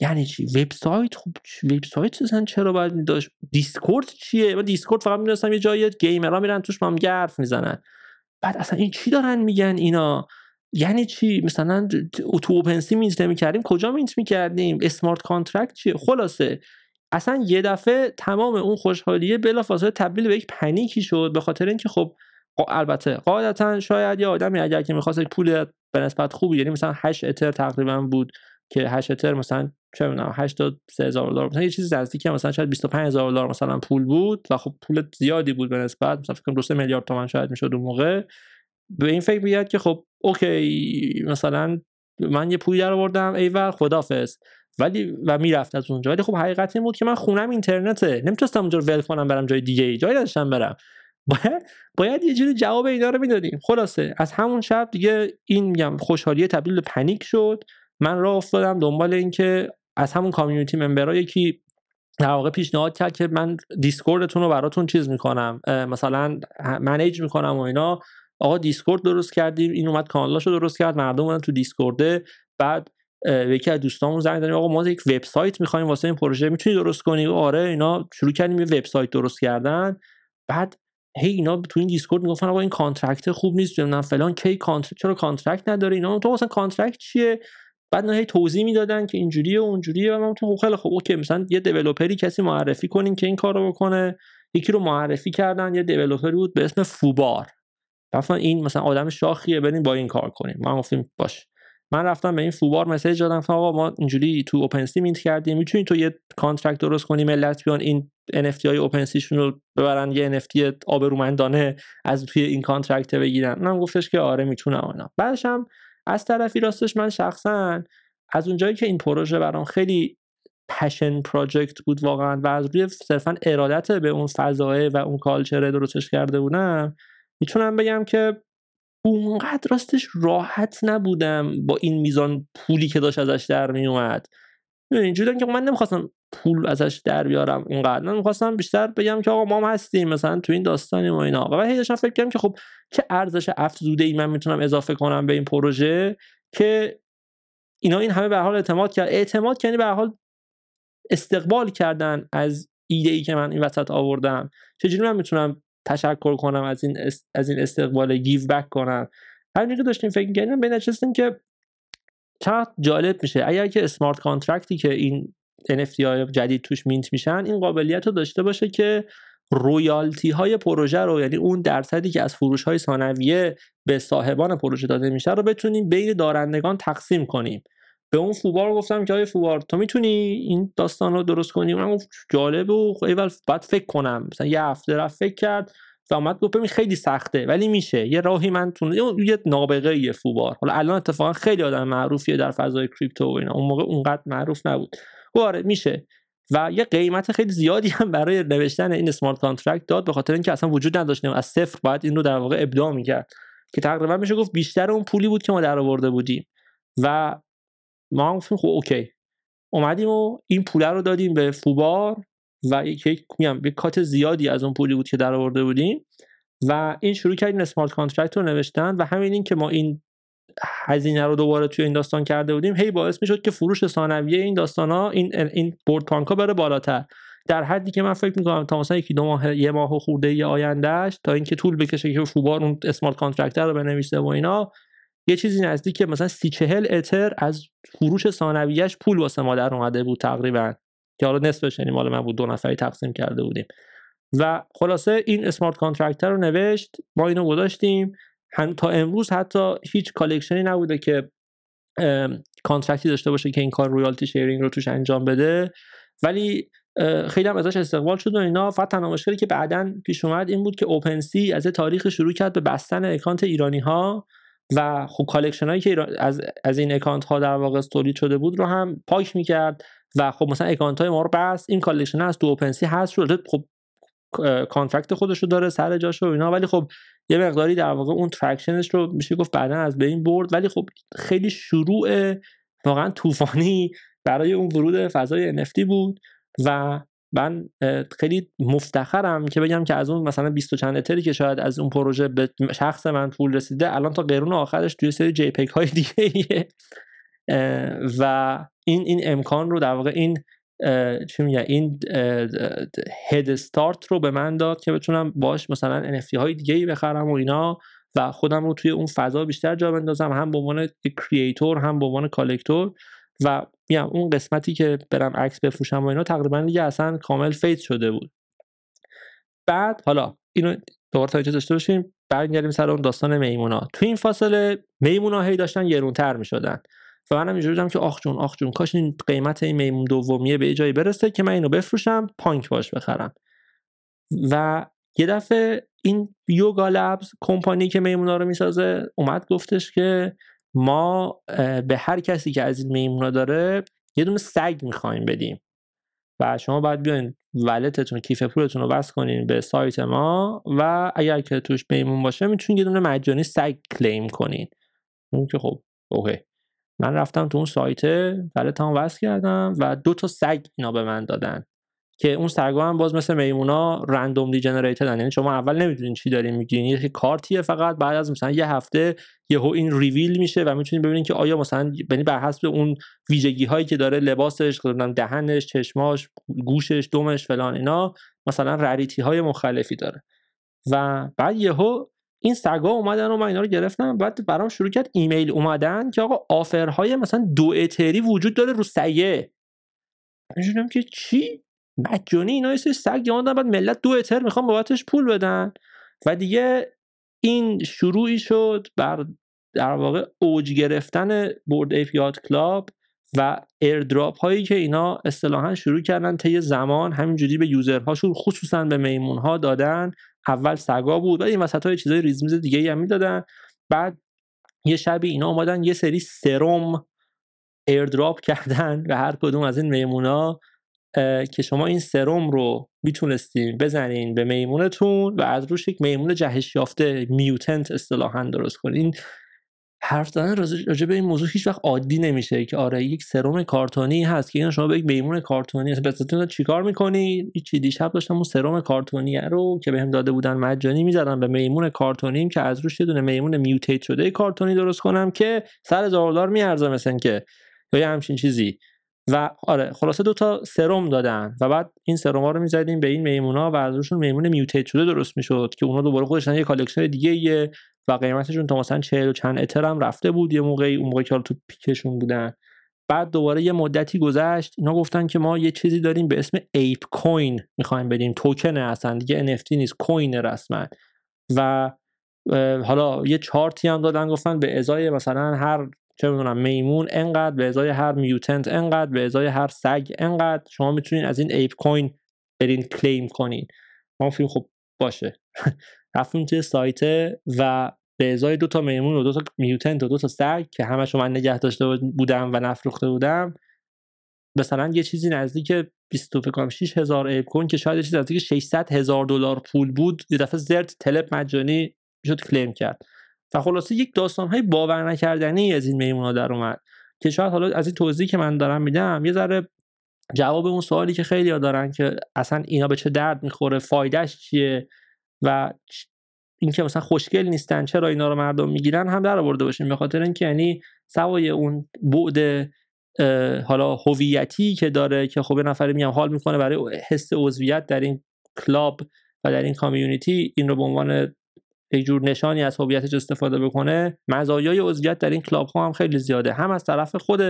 یعنی چی؟ وبسایت؟ خب وبسایت اصلا چرا باید داشت دیسکورد چیه؟ و دیسکورد فقط می‌دونستم یه جایی gamer ها میرن توش با هم حرف می‌زنن. بعد اصلا این چی دارن میگن اینا؟ یعنی چی؟ مثلا تو OpenSea mint نمی‌کردیم؟ کجا mint می‌کردیم؟ smart contract چیه؟ خلاصه. اصلا یه دفعه تمام اون خوشحالیه بلافاصله تبدیل به یک panic ی شد به خاطر اینکه خب البته قاعدتا شاید یه آدمی اگر که می‌خواست پول به نسبت خوبی یعنی مثلا 8 اتر تقریبا بود که 8 اتر مثلا چه می‌دونم 8 تا 3000 دلار. مثلا یه چیزی نزدیک مثلا شاید 25000 دلار مثلا پول بود و خب پول زیادی بود به نسبت. مثلا فکر کنم 2 میلیارد تومان شاید می‌شد اون موقع. به این فکر بیاد که خب okay مثلا من یه پولی در آوردم ایول خدافظ. ولی و می‌رفت از اونجا. ولی خب حقیقت این بود که من خونم اینترنته. نمی‌تونستم اونجا رو ول کنم برم جای دیگه ای جایی نداشتم برم. باید باید یه جوری جواب اینا رو می‌دادیم. خلاصه از همون شب دیگه این میگم خوشحالی تبدیل به panic شد. من راه افتادم دنبال اینکه از همون community member ها یکی در واقع پیشنهاد کرد که من دیسکوردتون رو براتون چیز می‌کنم مثلا manage می‌کنم و اینا. آقا Discord درست کردیم این اومد کانالاشو درست کرد مردم اومدن تو Discord ه بعد یکی از دوستامون زنگ زدیم آقا ما یک وبسایت می‌خوایم واسه این پروژه می‌تونی درست کنی؟ آره اینا شروع کردیم یه وبسایت درست کردن. بعد هی اینا تو این Discord می‌گفتن آقا این contract خوب نیست نه فلان کی contract چرا contract نداره اینا؟ تو مثلا contract چیه؟ بعد هی توضیح می‌دادن که اینجوریه و اونجوریه و من تو خیلی خوب okay مثلا یه developer ی کسی معرفی کنین که این کارو بکنه. یکی رو معرفی کردن یه developer ی بود به اسم foobar. رفتن این مثلا آدم شاخیه بریم با این کار کنیم. ما گفتیم باش. من رفتم به این foobar message دادم آقا ما اینجوری تو OpenSea mint کردیم می‌تونی تو یه contract درست کنی ملت بیان این NFT های OpenSea شون رو ببرن یه NFT آبرومندانه از توی این contract بگیرن. من گفتش که آره می‌تونم اینا. بعدش هم از طرفی راستش من شخصا از اونجایی که این پروژه برام خیلی پشن پراجکت بود واقعا و از روی صرفا ارادت به اون فضایه و اون کالچره درستش کرده بودم می‌تونم بگم که اونقدر راستش راحت نبودم با این میزان پولی که داشت ازش در میومد اینجوری که من نمی‌خواستم پول ازش در بیارم اونقدر من می‌خواستم بیشتر بگم که آقا ما هم هستیم مثلا تو این داستانی و اینا. و بعد داشتم فکر کردم که خب چه ارزش افزوده ای من می‌تونم اضافه کنم به این پروژه که اینا این همه به حال اعتماد کرد. اعتماد یعنی به حال استقبال کردن از ایده ای که من این وسط آوردم. چجوری من می‌تونم تشکر کنم از این از این استقبال give back کنم؟ همینجوری که داشتیم فکر کردیم به نشستیم که چقدر جالب میشه. اگر که smart contract ی که این NFT های جدید توش mint میشن این قابلیت رو داشته باشه که royalty های پروژه رو یعنی اون درصدی که از فروش های ثانویه به صاحبان پروژه داده میشه رو بتونیم بین دارندگان تقسیم کنیم. به اون foobar گفتم که آیا foobar تو می‌تونی این داستان رو درست کنی؟ اون جالب و ایول باید فکر کنم. مثلا یه هفته رفت فکر کرد و اومد گفت خیلی سخته ولی میشه. یه راهی من تونه یه نابغه یه foobar. حالا الان اتفاقا خیلی آدم معروفیه در فضای crypto و اینا. اون موقع اونقدر معروف نبود. آره میشه. و یه قیمت خیلی زیادی هم برای نوشتن این smart contract داد به خاطر اینکه اصلا وجود نداشت از صفر باید این رو در واقع ابداع می‌کرد. که تقریبا میشه گفت بیشتر اون پولی بود که ما در آورده بودیم. و ما هم گفتیم خب okay. اومدیم و این پوله رو دادیم به foobar. و یک میگم یک cut زیادی از اون پولی بود که در آورده بودیم و این شروع کردیم smart contract رو نوشتن و همین این که ما این هزینه رو دوباره توی این داستان کرده بودیم هی باعث می‌شد که فروش ثانویه این داستان ها این این Bored Punk ا بره بالاتر. در حدی که من فکر می‌کنم تا مثلا یکی دو ماه یه ماه خورده یه آیندهش تا اینکه طول بکشه که foobar اون smart contract رو بنویسه و اینا یه چیزی نزدیک مثلا سی چهل Ether از فروش ثانویهش پول واسه ما در اومده بود تقریبا. که حالا نصفش یعنی مال من بود دو نفری تقسیم کرده بودیم. و خلاصه این smart contract رو نوشت ما اینو گذاشتیم. تا امروز حتی هیچ collection ی نبوده که contract ی داشته باشه که این کار royalty sharing رو توش انجام بده. ولی خیلی هم ازش استقبال شد و اینا. فقط تنها مشکلی که بعدا پیش اومد این بود که OpenSea از تاریخ شروع کرد به بستن account ایرانی ها و خب collection هایی که از, از این account ها در واقع تولید شده بود رو هم پاک می‌کرد. و خب مثلا account های ما رو بس این collection از تو OpenSea هست شد خب contract خودش رو داره سر جاش و اینا. ولی خب یه مقداری در واقع اون traction ش رو میشه گفت بعدا از بین برد. ولی خب خیلی شروع واقعا طوفانی برای اون ورود فضای NFT بود و من خیلی مفتخرم که بگم که از اون مثلا 20 و چند Ether ی که شاید از اون پروژه به شخص من پول رسیده الان تا قرون آخرش توی سری JPEG های دیگه و این این امکان رو در واقع این چی میگه این هد استارت رو به من داد که بتونم باش مثلا NFT های دیگه ای بخرم و اینا و خودم رو توی اون فضا بیشتر جا بندازم هم به عنوان کریئتور هم به عنوان کالکتور و میگم اون قسمتی که برم عکس بفروشم و اینا تقریبا دیگه اصلا کامل فیت شده بود. بعد حالا اینو دوباره تا داشته باشیم برگردیم سر اون داستان میمونا. تو این فاصله میمونا هی داشتن گرونتر می‌شدن. و منم اینجوری بودم که آخ جون آخ جون کاش این قیمت این میمون دومیه به جایی برسه که من اینو بفروشم پانک باش بخرم. و یه دفعه این یوگا لبز کمپانی که میمونا رو می‌سازه اومد گفتش که ما به هر کسی که از این میمونا داره یه دونه سگ می‌خوایم بدیم. و شما باید بیاین ولتتون کیف پولتون رو وصل کنین به سایت ما و اگر که توش میمون باشه می‌تونین یه دونه مجانی سگ کلیم کنین. اون که خب okay. من رفتم تو اون سایت wallet مو وصل کردم و دو تا سگ اینا به من دادن که اون سگا هم باز مثل میمونا randomly generated ن یعنی شما اول نمی‌دونین چی دارین می‌گیرین. یه کارتیه فقط بعد از مثلا یه هفته یهو این ریویل میشه و می‌تونین ببینین که آیا مثلا یعنی بر حسب اون ویژگی هایی که داره لباسش دهنش چشماش گوشش دمش فلان اینا مثلا rarity های مختلفی داره. و بعد یهو این سگا اومدن و من اینا رو گرفتم. بعد برام شروع کرد ایمیل اومدن که آقا offer های مثلا دو Ether ی وجود داره رو سگه. من که چی؟ مجانی اینا سگ گرفتن بعد ملت دو Ether می‌خوام بابتش پول بدن. و دیگه این شروعی شد بر در واقع اوج گرفتن Bored Ape Yacht Club و airdrop هایی که اینا اصطلاحا شروع کردن طی زمان همینجوری به user هاشون خصوصا به میمون ها دادن. اول سگا بود و این وسط های چیزای ریزمیز دیگه هم می‌دادن. بعد یه شبی اینا اومدن یه سری سرم airdrop کردن به هر کدوم از این میمونا که شما این سرم رو می‌تونستین بزنین به میمونتون و از روش یک میمون جهش یافته mutant اصطلاحا درست کنین. حرف زدن راجع به این موضوع هیچ وقت عادی نمیشه که آره یک سرم کارتونی هست که این شما به یک میمون کارتونی هست چیکار می‌کنی؟ چی دیشب داشتم اون سرم کارتونی رو که بهم داده بودن مجانی می‌زدم به میمون کارتونیم که از روش یه دونه میمون mutate شده کارتونی درست کنم که سر دلار میارزه مثلا که یا همچین چیزی. و آره خلاصه دو تا سرم دادن و بعد این سرم ها رو می‌زدیم به این میمونا و از روشون میمون mutate شده درست می‌شد که اونا دوباره خودشون یه collection دیگه و قیمتشون تا مثلا 40 و چند Ether هم رفته بود یه موقعی اون موقع که تو peak شون بودن. بعد دوباره یه مدتی گذشت اینا گفتن که ما یه چیزی داریم به اسم ApeCoin می‌خوایم بدیم. توکن اصلا دیگه NFT نیست coin رسما. و حالا یه چارتی هم دادن گفتن به ازای مثلا هر چه می‌دونم میمون انقدر به ازای هر mutant انقدر به ازای هر سگ انقدر. شما می‌تونین از این ApeCoin برین claim کنین. ما گفتیم خب باشه. رفتیم توی سایت و به ازای دو تا میمون و دو تا mutant و دو تا سگ که همشو من نگه داشته بودم و نفروخته بودم مثلا یه چیزی نزدیک 20 فکر کنم 6000 ApeCoin که شاید چیزی نزدیک 600 هزار دلار پول بود. یه دفعه زرت تلپ مجانی می‌شد کلیم کرد. و خلاصه یک داستان های باور نکردنی از این میمونا در اومد که شاید حالا از این توضیحی که من دارم میدم یه ذره جواب اون سوالی که خیلی ها دارن که اصلا اینا به چه درد می‌خوره فایدهش چیه و اینکه مثلا خوشگل نیستن چرا اینا رو مردم می‌گیرن هم در آورده باشیم. به خاطر اینکه یعنی سوای اون بعد حالا هویتی که داره که خب نفری میام حال می‌کنه برای حس عضویت در این club و در این community این رو به عنوان یک جور نشانی از هویتش استفاده بکنه. مزایای عضویت در این club ها هم خیلی زیاده. هم از طرف خود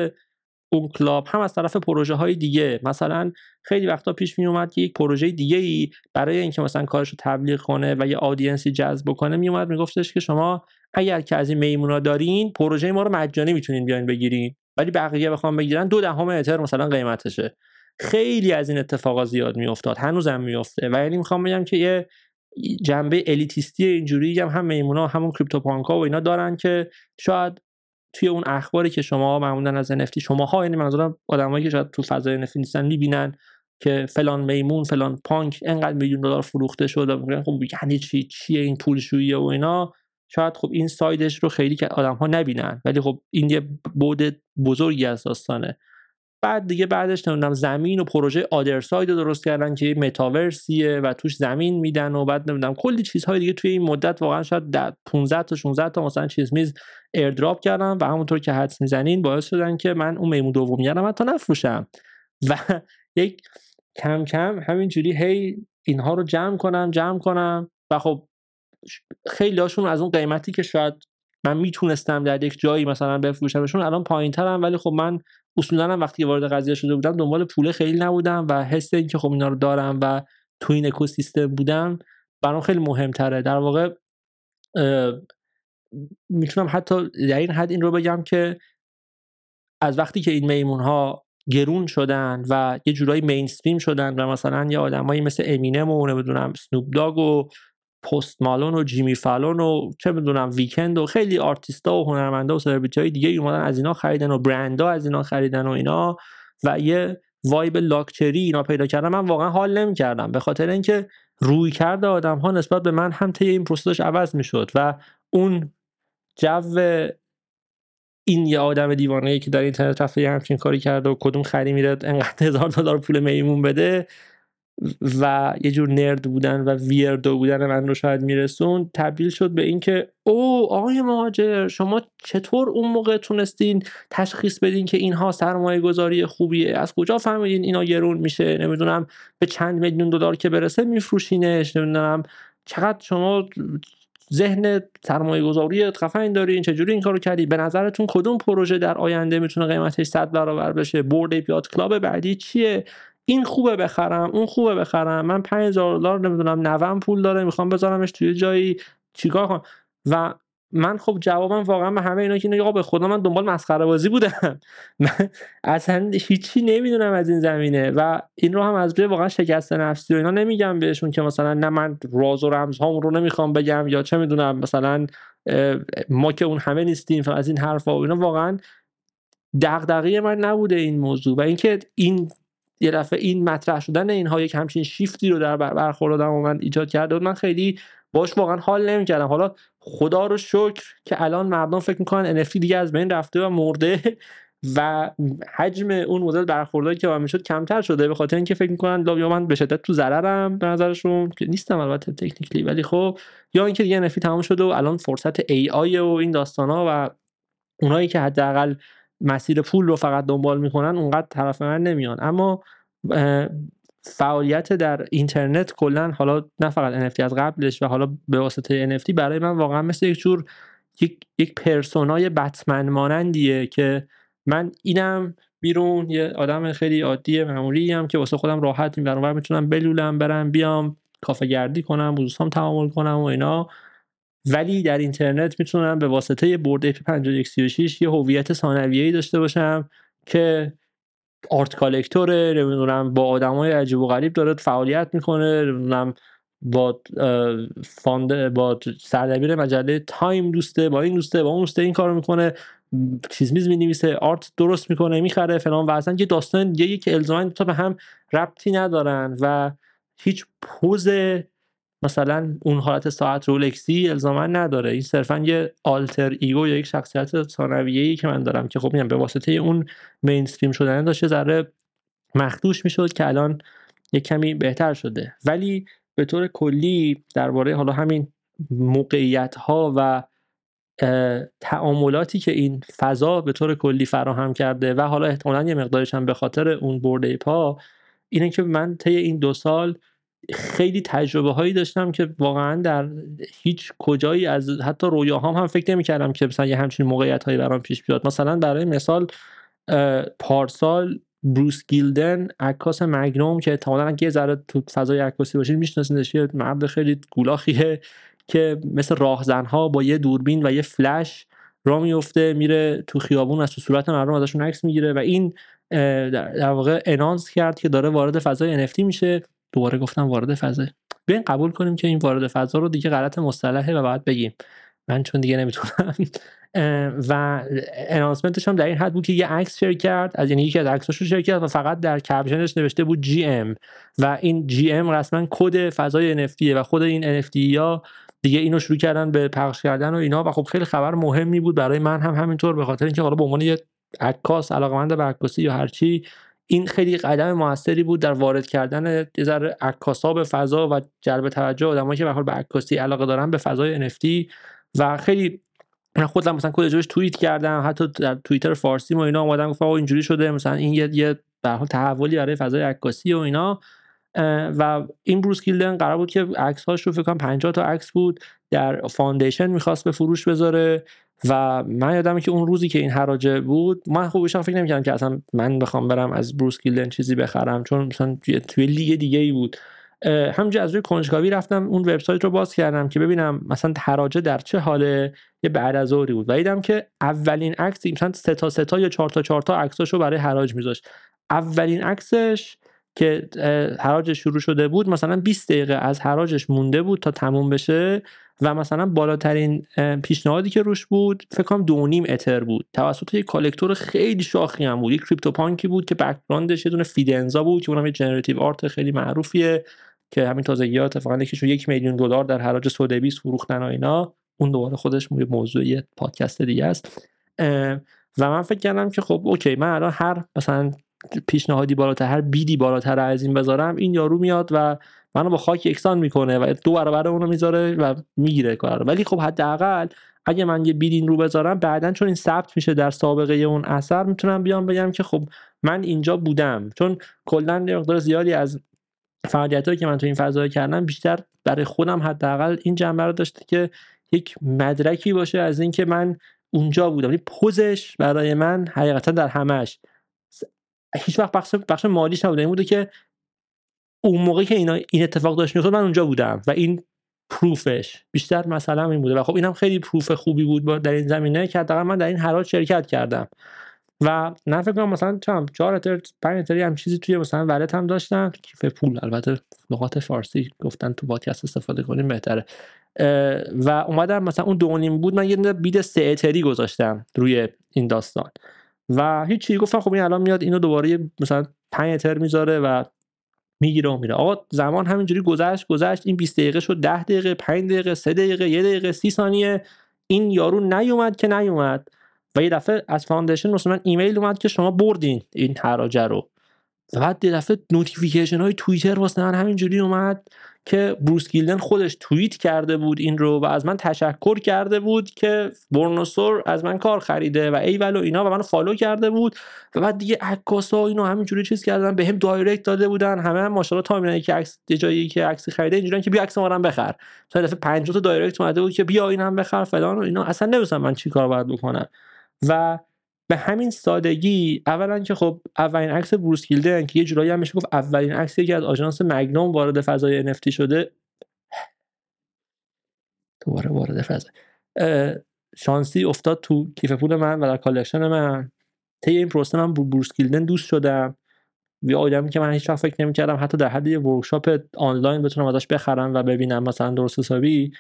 اون club هم از طرف پروژه های دیگه. مثلا خیلی وقتا پیش می اومد که یک پروژه دیگه ای برای اینکه مثلا کارش رو تبلیغ کنه و یه audience ی جذب کنه می اومد میگفتش که شما اگر که از این میمونا دارین پروژه ما رو مجانی می‌تونین بیاین بگیرین. ولی بقیه بخوام بگیرن دو دهم اتر مثلا قیمتشه. خیلی از این اتفاقا زیاد میافتاد. هنوزم میفته و یعنی می‌خوام بگم که یه جنبه الیتیستی اینجوری هم هم میمونا همون کریپتوپانکا و اینا دارن که شاید توی اون اخباری که شما معمولا از NFT شما ها یعنی منظورم آدمایی که شاید تو فضای NFT نیستن می‌بینن که فلان میمون فلان پانک انقدر میلیون دلار فروخته شد و خب یعنی چی؟ چیه این پولشویی و اینا؟ شاید خب این سایدش رو خیلی که آدم ها نبینن ولی خب این یه بود بزرگی از داستانه. بعد دیگه بعدش نمی‌دونم زمین و پروژه آدرساید رو درست کردن که متاورسیه و توش زمین میدن و بعد نمی‌دونم کلی چیزهای دیگه توی این مدت واقعا شاید 15 تا 16 تا مثلا چیز میز ایردراپ کردم و همونطور که حدس می‌زنین باعث شدن که من اون میمون دومی رو حتی نفروشم. و یک کم کم همینجوری هی اینها رو جمع کنم جمع کنم و خب خیلی هاشون از اون قیمتی که شاید من می‌تونستم در یک جایی مثلا بفروشمشون الان پایین ترم ولی خب من اصولا هم وقتی وارد قضیه شده بودم دنبال پوله خیلی نبودم و حس اینکه خب اینا رو دارم و تو این اکوسیستم بودم برام خیلی مهمتره. در واقع می‌تونم حتی در این حد این رو بگم که از وقتی که این میمون ها گرون شدن و یه جورایی مینستریم شدن و مثلا یه آدمایی مثل امینم و نمی‌دونم سنوب داگ و پست مالون و جیمی فالون و چه می‌دونم ویکند و خیلی آرتیستا و هنرمندا و سلبریتی های دیگه اومدن از اینا خریدن و برندها از اینا خریدن و اینا و یه vibe luxury اینا پیدا کردن. من واقعا حال نمی‌کردم به خاطر اینکه رویکرد آدم ها نسبت به من هم طی این پروسش عوض می‌شد و اون جو این یه آدم دیوانه ای که در اینترنت رفته یه همچین کاری کرده و کدوم خری میره انقدر هزار دلار پول میمون بده و یه جور نرد بودن و ویردو بودن من رو شاید میرسون تبدیل شد به اینکه او آقای مهاجر شما چطور اون موقع تونستین تشخیص بدین که اینها سرمایه گذاری خوبیه؟ از کجا فهمیدین اینا گرون میشه؟ نمی‌دونم به چند میلیون دلار که برسه میفروشینش نمی‌دونم چقدر شما ذهن سرمایه گذاری خفن دارین چجوری این کارو کردی؟ به نظرتون کدوم پروژه در آینده می‌تونه قیمتش 100 برابر بشه؟ برد پیات کلاب بعدی چیه؟ این خوبه بخرم اون خوبه بخرم. من 5000 دلار نمی‌دونم نوام پول داره می‌خوام بذارمش توی جایی چیکار کنم؟ و من خب جوابم واقعا به همه اینا که اینه به خدا من دنبال مسخره بازی بودم. من اصلا هیچی نمی‌دونم از این زمینه و این رو هم از روی واقعا شکست نفسی و اینا نمیگم بهشون که مثلا نه من راز و رمز هام رو نمی‌خوام بگم یا چه می‌دونم مثلا ما که اون همه نیستیم از این حرفا و اینا واقعا دغدغه من نبوده این موضوع. و اینکه این یه دفعه این مطرح شدن اینها یک همچین شیفتی رو در برخورد و من ایجاد کرده بود من خیلی باش واقعا حال نمی‌کردم. حالا خدا رو شکر که الان مردم فکر می‌کنن NFT دیگه از بین رفته و مرده و حجم اون مدل برخوردایی که من می‌شد کمتر شده به خاطر اینکه فکر می‌کنن یا من به شدت تو ضررم به نظرشون که نیستم البته تکنیکلی ولی خب یا اینکه دیگه NFT تمام شده و الان فرصت AI و این داستانا و اونایی که حداقل مسیر پول رو فقط دنبال می‌کنن اونقدر طرف من نمیان. اما فعالیت در اینترنت کلا حالا نه فقط NFT از قبلش و حالا به واسطه NFT برای من واقعا مثل یک جور یک, یک پرسونای بتمن مانندیه که من اینم بیرون یه آدم خیلی عادی معمولی هم که واسه خودم راحت می‌برم و می‌تونم بلولم برم بیام کافه گردی کنم هم تعامل کنم و اینا. ولی در اینترنت می‌تونم به واسطه Bored Ape 5136 یه هویت ثانویه‌ای داشته باشم که art collector ه نمی‌دونم با آدمای عجیب و غریب داره فعالیت می‌کنه نمی‌دونم با founder با سردبیر مجله تایم دوسته با این دوسته با اون دوسته این کارو می‌کنه چیز میز می نویسه art درست می‌کنه می‌خره فلان و اصلا یه داستان دیگه که الزاما تا به هم ربطی ندارن و هیچ پز مثلا اون حالت ساعت رولکسی الزاما نداره. این صرفا یه alter ego یا یک شخصیت ثانویه‌ای که من دارم که خب میگم به واسطه اون mainstream شدن داشت یه ذره مخدوش می‌شد که الان یه کمی بهتر شده. ولی به طور کلی درباره حالا همین موقعیت ها و تعاملاتی که این فضا به طور کلی فراهم کرده و حالا احتمالا یه مقدارش هم به خاطر اون Bored Ape ا اینه که من طی این دو سال خیلی تجربه هایی داشتم که واقعا در هیچ کجایی از حتی رویاهام هم فکر نمی کردم که مثلا یه همچین موقعیت هایی برام پیش بیاد. مثلا برای مثال پارسال بروس گیلدن عکاس مگنوم که احتمالاً اگه ذره تو فضای عکاسی باشین میشناسیدش یه مرد خیلی گولاخیه که مثل راهزنها با یه دوربین و یه فلش را میفته میره تو خیابون از تو صورت مردم ازشون عکس می‌گیره و این در واقع انانس کرد که داره وارد فضای NFT میشه. دوباره گفتم وارد فضا بیاین قبول کنیم که این وارد فضا رو دیگه غلط مصطلحه و باید بگیم. من چون دیگه نمی‌تونم. و انانسمنتش هم در این حد بود که یه عکس شیر کرد از یعنی یکی از عکساش رو شیر کرد و فقط در کپشنش نوشته بود جی ام. و این جی ام رسما کد فضای NFT و خود این NFT یا دیگه اینو شروع کردن به پخش کردن و اینا. و خب خیلی خبر مهمی بود برای من هم همینطور به خاطر اینکه حالا به عنوان یه عکاس علاقمند به عکاسی یا هرچی این خیلی قدم موثری بود در وارد کردن یه ذره عکاسا به فضا و جلب توجه آدمایی که به حال به عکاسی علاقه دارن به فضای NFT و خیلی من خودم مثلا quote tweet کردم حتی در توییتر فارسی ما اینا اومدم گفتم اینجوری شده مثلا این یه یه به حال تحولی برای فضای عکاسی و اینا. و این بروس گیلدن قرار بود که عکس هاش رو فکر کنم 50 تا عکس بود در Foundation می‌خواست به فروش بذاره. و من یادمه که اون روزی که این حراجه بود من خوبش فکر نمی‌کردم که اصلا من بخوام برم از بروس گیلدن چیزی بخرم چون مثلا توی لیگ دیگه ای بود همینجا از روی کنجکاوی رفتم اون وبسایت رو باز کردم که ببینم مثلا حراجه در چه حاله یه بعد از ظهری بود. و دیدم که اولین عکس مثلا سه تا سه تا یا چهار تا چهار تا عکساشو برای حراج میذاشت. اولین عکسش که حراجش شروع شده بود مثلا 20 دقیقه از حراجش مونده بود تا تموم بشه. و مثلا بالاترین پیشنهادی که روش بود فکر کنم دو نیم اتر بود. توسط یک collector خیلی شاخی هم بود. یک CryptoPunk ی بود که background ش یه دونه Fidenza بود که اونم یه generative art خیلی معروفیه که همین تازگی ها اتفاقا یکیشون یک میلیون دلار در حراج Sotheby's فروختن و اینا. اون دوباره خودش یه پادکست دیگه است. و من فکر کردم که خب OK من الان هر مثلا پیشنهادی بالاتر هر bid ی بالاتر از این بذارم این یارو میاد و منو با خاک یکسان می‌کنه و دو برابر اونو می‌ذاره و می‌گیره کار ولی خب حداقل اگه من یه بیدین رو بذارم بعدا چون این ثبت میشه در سابقه اون اثر می‌تونم بیام بگم که خب من اینجا بودم. چون کلا مقدار زیادی از فعالیتایی که من تو این فضا کردم بیشتر برای خودم حداقل این جنبه رو داشته که یک مدرکی باشه از اینکه من اونجا بودم. این پوزش برای من حقیقتا در همش هیچ وقت بخش بخش مالیش نبوده. این بوده که اون موقعی که اینا این اتفاق داشت میافتاد من اونجا بودم و این پروفش بیشتر مثلا این بوده. و خب اینم خیلی پروف خوبی بود در این زمینه که حداقل من در این حراج شرکت کردم. و نه فکر کنم مثلا چم 4 اتر 5 اتری هم چیزی توی مثلا ولت هم داشتم. کیف پول البته لغات فارسی گفتن تو پادکست استفاده کنیم بهتره. و اومدم مثلا اون دو بود من یه بید سه اتری گذاشتم روی این داستان. و هیچی گفتم خب این الان میاد اینو دوباره مثلا 5 اتر می‌ذاره و می‌گیره و میره. آقا زمان همینجوری گذشت گذشت این 20 دقیقه شد 10 دقیقه 5 دقیقه 3 دقیقه 1 دقیقه 30 ثانیه. این یارو نیومد که نیومد. و یه دفعه از Foundation مثلا ایمیل اومد که شما بردین این حراجه رو. و بعد یه دفعه notification های توییتر واسه من همینجوری اومد. که بروس گیلدن خودش توییت کرده بود این رو و از من تشکر کرده بود که برنوسور از من کار خریده و ایول و اینا و منو follow کرده بود و بعد دیگه عکاسا اینو همینجوری چیز کردن به هم direct داده بودن همه هم ماشاءالله تا می‌بینن که عکس جایی که عکسی خریده اینجوریه که بیا عکس ما بخر. تا دفعه 50 تا direct اومده بود که بیا اینم بخر فلان و اینا. اصلا نمی‌دونم من چیکار باید بکنم. و به همین سادگی اولا که خب اولین عکس بروس گیلدن که یه جورایی هم میشه گفت اولین عکسی که از آژانس مگنوم وارد فضای NFT شده. دوباره وارد فضا. شانسی افتاد تو کیف پول من و در collection من. طی این پروسه من بروس گیلدن دوست شدم. یه آدمی که من هیچ وقت فکر نمی‌کردم حتی در حد یه workshop آنلاین بتونم ازش بخرم و ببینم مثلا درست حسابی.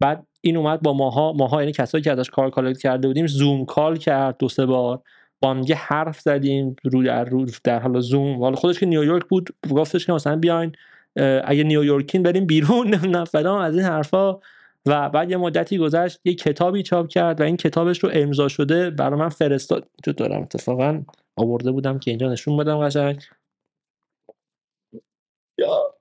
بعد این اومد با ماها ماها یعنی کسایی که ازش کار collect کرده بودیم Zoom call کرد دو سه بار. با هم یه حرف زدیم رو در رو در حال زوم. حالا خودش که نیویورک بود گفتش که مثلا بیاین اگه نیویورکین بریم بیرون فلان از این حرفا. و بعد یه مدتی گذشت یه کتابی چاپ کرد و این کتابش رو امضا شده برای من فرستاد. جو دارم اتفاقا آورده بودم که اینجا نشون بدم قشنگ. یا.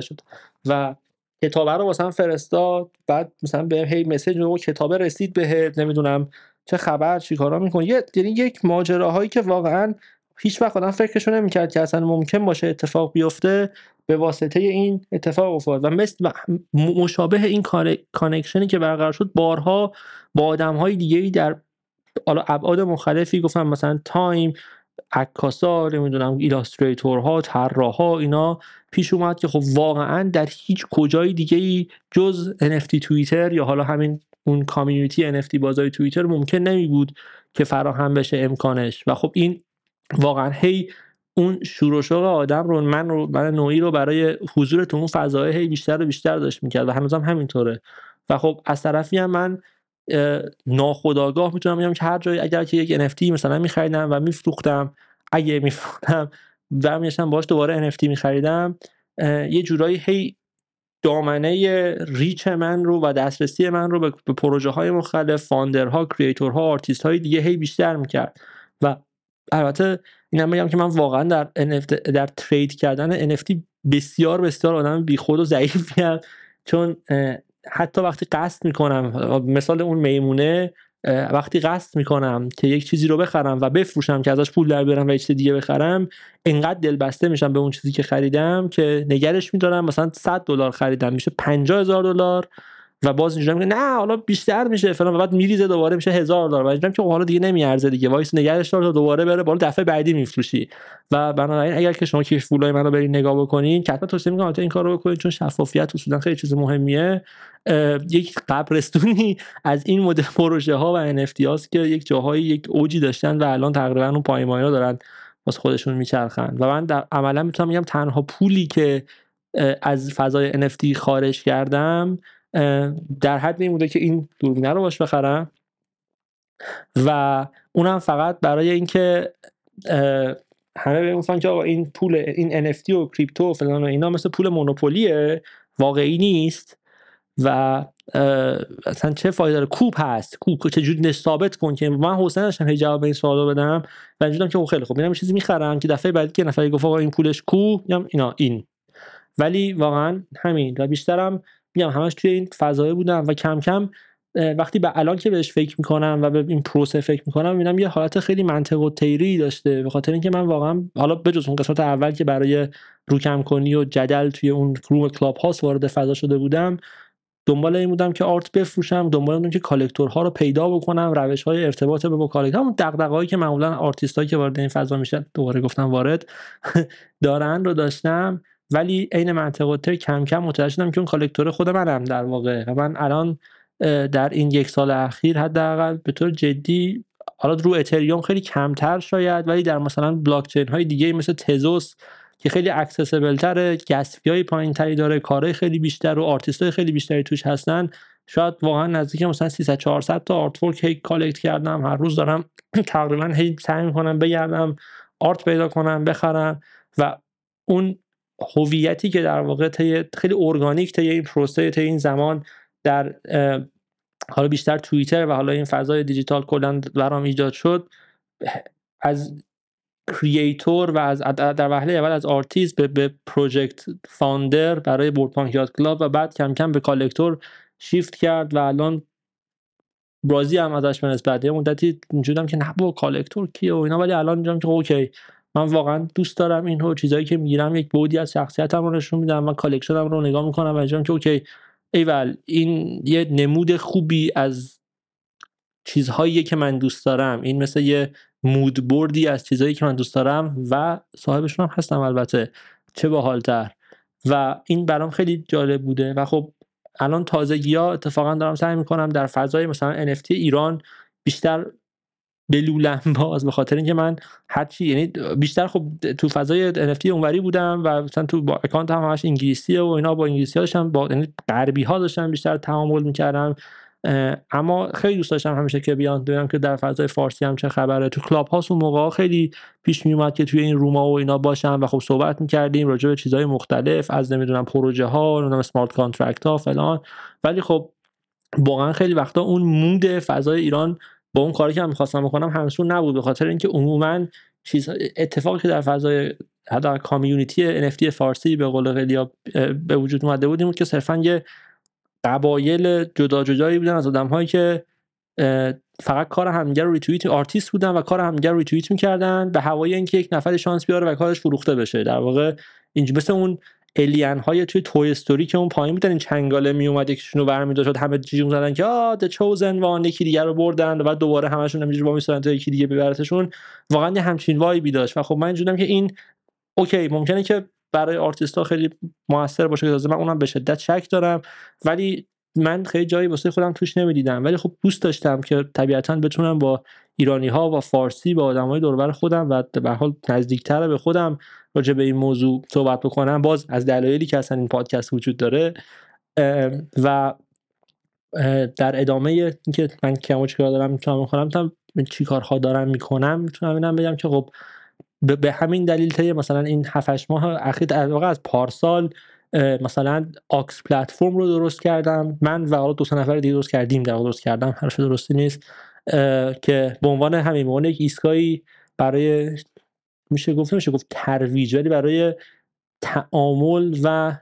شد و کتابه رو واسم فرستاد بعد مثلا به هی مسیج میگه کتاب رسید بهت نمی‌دونم چه خبر چیکارا می‌کنه یه یعنی یک ماجراهایی که واقعا هیچ وقت آدم فکرشو نمی‌کرد که اصلا ممکن باشه اتفاق بیفته به واسطه این اتفاق افتاد. و مثل مشابه این connection ی که برقرار شد بارها با آدم های در حالا ابعاد مختلفی گفتم مثلا تایم عکاسا نمی‌دونم illustrator ها طراحا اینا پیش اومد که خب واقعا در هیچ کجای دیگه ای جز NFT توییتر یا حالا همین اون community NFT بازار توییتر ممکن نمی بود که فراهم بشه امکانش. و خب این واقعا هی اون شور آدم رو من رو من نوعی رو برای حضور تو اون فضای هی بیشتر و بیشتر داشت می‌کرد و هنوزم همینطوره. و خب از طرفی هم من ناخداگاه می‌تونم بگم که هر جایی اگر که یک NFT مثلا میخریدم و میفروختم اگه میفروختم و میشم باش دوباره NFT میخریدم یه جورایی هی دامنه reach من رو و دسترسی من رو به پروژه های مختلف founder ها creator ها آرتیست های دیگه هی بیشتر می‌کرد. و البته اینم بگم که من واقعا در NFT در ترید کردن NFT بسیار بسیار آدم بیخود و ضعیفی چون حتی وقتی قصد می‌کنم مثال اون میمونه وقتی قصد می‌کنم که یک چیزی رو بخرم و بفروشم که ازش پول در بیارم و یک چیز دیگه بخرم انقدر دلبسته میشم به اون چیزی که خریدم که نگرش میدارم. مثلا 100 دلار خریدم میشه 50 هزار دلار. و باز اینجوری میگه نه حالا بیشتر میشه فلان. و بعد میریزه دوباره میشه هزار دلار. و اینجوری که حالا دیگه نمیارزه دیگه. وایس نگرش دار تا دوباره بره بالا دفعه بعدی میفروشی. و بنابراین اگر که شما کیف پولای منو برین نگاه بکنین حتما توصیه می‌کنم این کارو بکنین چون شفافیت اصولا خیلی چیز مهمیه. یک قبرستونی از این مدل پروژه ها و NFT هاست که یک جاهایی یک اوجی داشتن و الان تقریبا اون پایماینا دارن واسه خودشون میچرخن. و من در عملا می‌تونم بگم تنها پولی که از فضای NFT خارج کردم در حد این بوده که این دوربینه رو باش بخرم. و اونم فقط برای اینکه همه بگفتن که آقا این پول این NFT و کریپتو و فلان و اینا مثل پول مونوپولیه واقعی نیست. و اصلا چه فایده داره؟ کوپ هست. کوپ چجوری ثابت کن که من حوصله داشتم هی جواب این سوالو بدم. و دیدم که خیلی خوب. میرم چیزی می‌خرم که دفعه بعدی که نفری گفت آقا این پولش کو میگم اینا این. ولی واقعا همین. و بیشترم میگم همش توی این فضایه بودم و کم کم وقتی به الان که بهش فکر می‌کنم و به این پروسه فکر می‌کنم می‌بینم یه حالت خیلی منطق الطیری داشته به خاطر اینکه من واقعا حالا بجز اون قسمت اول که برای روکم کنی و جدل توی اون room کلاب هاست وارد فضا شده بودم دنبال این بودم که art بفروشم دنبال بودم که collector ها رو پیدا بکنم روش های ارتباط به با collector همون دغدغه‌ای که معمولا آرتیستایی که وارد این فضا میشن دوباره گفتم وارد دارن رو داشتم. ولی عین منطق الطیر کم کم متوجه شدم که اون collector خود منم در واقع. و من الان در این یک سال اخیر حداقل به طور جدی حالا رو اتریوم خیلی کمتر شاید ولی در مثلا بلاک چین های دیگه مثل تزوس که خیلی accessible تره gas fee های پایین تری داره کارهای خیلی بیشتر و آرتیست های خیلی بیشتری توش هستن. شاید واقعا نزدیک مثلا 300 400 تا artwork هی collect کردم. هر روز دارم تقریبا هی سعی می‌کنم بگردم art پیدا کنم بخرم. و اون هویتی که در واقع خیلی ارگانیک طی این پروسه طی این زمان در حالا بیشتر توییتر و حالا این فضای دیجیتال کلا برام ایجاد شد از creator و از در وهله اول از آرتیست به, به project founder برای Bored Yacht Club و بعد کم کم به collector shift کرد و الان بازی هم ازش به نسبت یه مدتی اینجورم که نه بابا collector کیه و اینا ولی الان میگم که اوکی. من واقعا دوست دارم این چیزایی که می‌گیرم یک بعدی از شخصیتم رو نشون میدم من collection م رو نگاه می‌کنم و که اوکی ایول این یه نمود خوبی از چیزهایی که من دوست دارم. این مثل یه mood board ی از چیزهایی که من دوست دارم و صاحبشون هم هستم البته. چه باحالتر. و این برام خیلی جالب بوده و خب الان تازگی ها اتفاقا دارم سعی می‌کنم در فضای مثلا NFT ایران بیشتر بلولم باز به خاطر اینکه من هرچی یعنی بیشتر خب تو فضای NFT اونوری بودم و مثلا تو با account هم همش انگلیسیه و اینا با انگلیسی داشتم با یعنی غربی ها داشتم بیشتر تعامل می‌کردم. اما خیلی دوست داشتم همیشه که بیان ببینم که در فضای فارسی هم چه خبره. تو کلاب هاست اون موقع خیلی پیش می اومد که توی این room ا و اینا باشم و خب صحبت می‌کردیم راجع به چیزهای مختلف از نمی‌دونم پروژه ها نمی‌دونم smart contract ها فلان. ولی خب واقعا خیلی وقتا اون mood فضای ایران با اون کاری که من می‌خواستم بکنم همسون نبود به خاطر اینکه عموما چیز اتفاقی که در فضای حتی community NFT فارسی به قول خیلی به وجود اومده بود که صرفا یه قبایل جدا جدایی بودن از آدم هایی که فقط کار همدیگه رو ریتوییت آرتیست بودن و کار همدیگه رو ریتوییت می‌کردن به هوای اینکه یک نفر شانس بیاره و کارش فروخته بشه. در واقع اینجا مثل اون alien های توی توی استوری که اون پایین بودن این چنگاله می اومد یکیشونو برمی داشت همه جیغ زدن که آ the chosen one یکی دیگه رو بردن و دوباره همشون همینجوری وا میسن تا یکی دیگه ببرتشون. واقعا یه همچین vibe ی داشت و خب من اینجوریام که این اوکی ممکنه که برای آرتیست ها خیلی موثر باشه که من اونم به شدت شک دارم ولی من خیلی جایی واسه خودم توش نمی‌دیدم. ولی خب دوست داشتم که طبیعتا بتونم با ایرانی ها و فارسی با آدمای دوربر خودم و به حال نزدیکتر به خودم راجع به این موضوع صحبت بکنم. باز از دلایلی که اصلا این پادکست وجود داره و در ادامه اینکه من کم چیکار دارم می‌تونم بکنم چی کارها دارم می‌کنم می‌تونم اینم بگم که خب به همین دلیل طی مثلا این 7 ماه اخیر در از پارسال مثلا آکس پلتفرم رو درست کردم. من و حالا دو سه نفر دیگه درست کردیم در درست کردم. حرف درستی نیست. که به عنوان همین عنوان یک ایستگاهی برای میشه گفت میشه گفت ترویج ولی برای تعامل و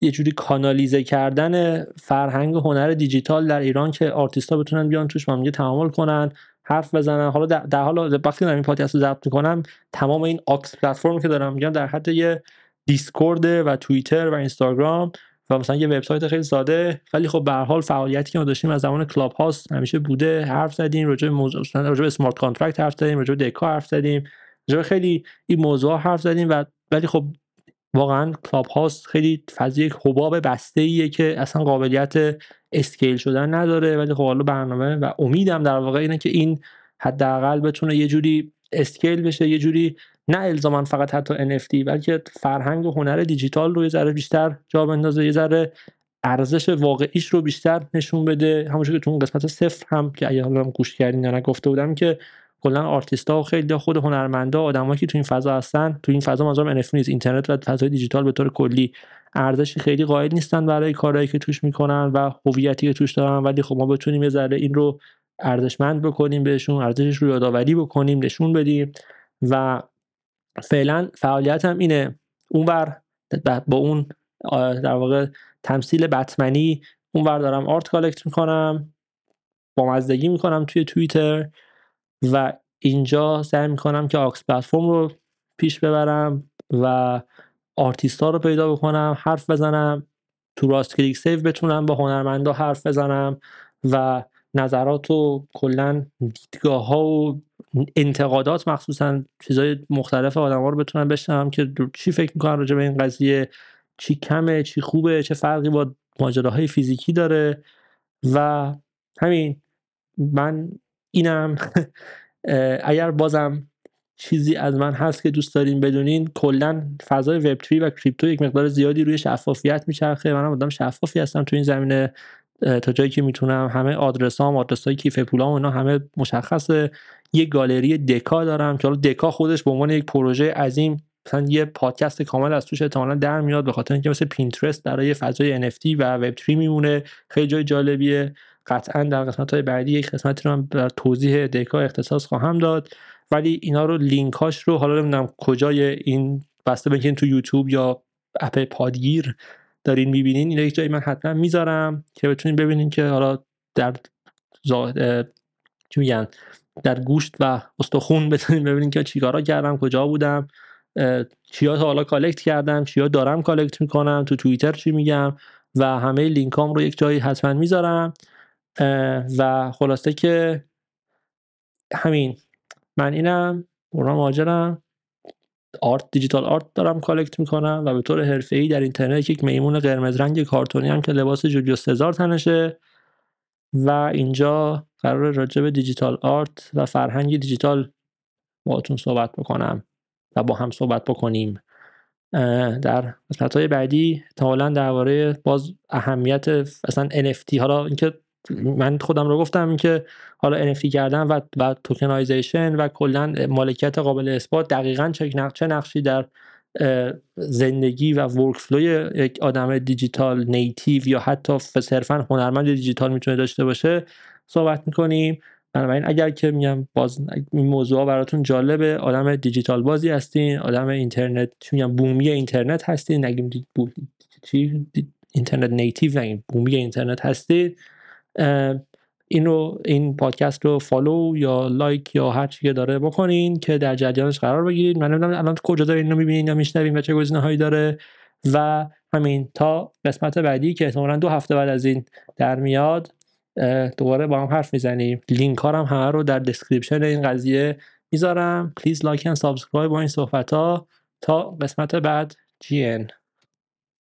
یه جوری کانالیزه کردن فرهنگ هنر دیجیتال در ایران که آرتیستا بتونن بیان توش با تعامل کنن حرف بزنن. حالا در حال وقتی دارم این پادکست رو ضبط می‌کنم تمام این آکس پلتفرم که دارم میگم در حد یه دیسکورد و توییتر و اینستاگرام و مثلا یه وبسایت خیلی ساده. ولی خب به حال فعالیتی که ما داشتیم از زمان کلاب هاست همیشه بوده حرف زدیم راجع به موضوع راجع به smart contract حرف زدیم راجع به دکا حرف زدیم راجع خیلی این موضوع حرف زدیم و ولی خب واقعا کلاب هاست خیلی فضای حباب بسته ایه که اصلا قابلیت scale شدن نداره. ولی خب حالا برنامه و امیدم در واقع اینه که این حداقل بتونه یه جوری scale بشه یه جوری نه الزاما فقط حتی NFT بلکه فرهنگ و هنر دیجیتال رو یه ذره بیشتر جا بندازه یه ذره ارزش واقعیش رو بیشتر نشون بده. همونجوری که تو اون قسمت صفر هم که اگه حالا گوش کردین یا گفته بودم که کلا آرتیستا و خیلی خود هنرمندا آدمایی که تو این فضا هستن تو این فضا منظورم NFT نیست. اینترنت و فضای دیجیتال به طور کلی ارزشی خیلی قائل نیستن برای کارهایی که توش می‌کنن و هویتی که توش دارن. ولی خب ما بتونیم یه ذره این رو ارزشمند بکنیم بهشون ارزشش رو یادآوری بکنیم نشون بدیم و فعلا فعالیتم اینه. اونور با اون در واقع تمثیل بتمنی اونور دارم art collect می‌کنم بامزگی می‌کنم توی توییتر و اینجا سعی می‌کنم که آکس پلتفرم رو پیش ببرم و آرتیست ها رو پیدا بکنم حرف بزنم تو راست کلیک سیو بتونم با هنرمندا حرف بزنم و نظرات و کلا دیدگاه ها و انتقادات مخصوصا چیزای مختلف آدم ها رو بتونم بشنوم که چی فکر می‌کنن راجع به این قضیه؟ چی کمه؟ چی خوبه؟ چه فرقی با ماجراهای فیزیکی داره؟ و همین من اینم. اگر بازم چیزی از من هست که دوست دارین بدونین کلا فضای وب و کریپتو یک مقدار زیادی روی شفافیت میچرخه. منم آدم شفافی هستم تو این زمینه. تا جایی که می‌تونم همه آدرسام آدرس های کیف پولام اینا همه مشخصه. یه گالری دکا دارم که حالا دکا خودش به عنوان یک پروژه عظیم مثلا یه پادکست کامل از توش احتمالاً در میاد به خاطر اینکه مثل پینترست برای فضای NFT و وب 3 میمونه خیلی جای جالبیه قطعا در قسمت های بعدی یک قسمتی رو بر توضیح دکا اختصاص خواهم داد ولی اینا رو لینک هاش رو حالا نمی‌دونم کجای این بسته بگین تو یوتیوب یا اپ پادگیر دارین می‌بینین این یک جایی من حتما می‌ذارم که بتونین ببینین که حالا در. چی میگن در گوشت و استخون بتونین ببینین که چیکارا کردم کجا بودم چیا تا حالا collect کردم چیا دارم collect می‌کنم تو توییتر چی میگم و همه لینکام رو یک جایی حتما می‌ذارم. و خلاصه که همین من اینم برام ماجرم. art digital art دارم collect می‌کنم و به طور ای در اینترنت یک میمون قرمز رنگ کارتونی هم که لباس جولیو سزار تنشه. و اینجا قرار راجع به digital art و فرهنگ دیجیتال باهاتون صحبت بکنم و با هم صحبت بکنیم. در قسمت های بعدی احتمالا درباره باز اهمیت اصلا NFT حالا اینکه من خودم رو گفتم که حالا NFT کردن و و tokenization و کلا مالکیت قابل اثبات دقیقا چه نقشی در زندگی و workflow ی یک آدم digital native یا حتی صرفا هنرمند دیجیتال می‌تونه داشته باشه صحبت می‌کنیم. بنابراین اگر که میگم باز این موضوع براتون جالبه آدم دیجیتال بازی هستین آدم اینترنت میگم بومی اینترنت هستین. نگیم چی؟ internet native نگیم بومی اینترنت هستید اینو این پادکست رو follow یا like یا هر چی که داره بکنین که در جریانش قرار بگیرید من نمی‌دونم الان کجا دارین اینو می‌بینین یا میشنوین و چه گزینه‌هایی داره. و همین تا قسمت بعدی که احتمالا دو هفته بعد از این در میاد دوباره با هم حرف می‌زنیم. لینک ها هم همه رو در description این قضیه می‌ذارم. please like and subscribe با این صحبت ها تا قسمت بعد. جی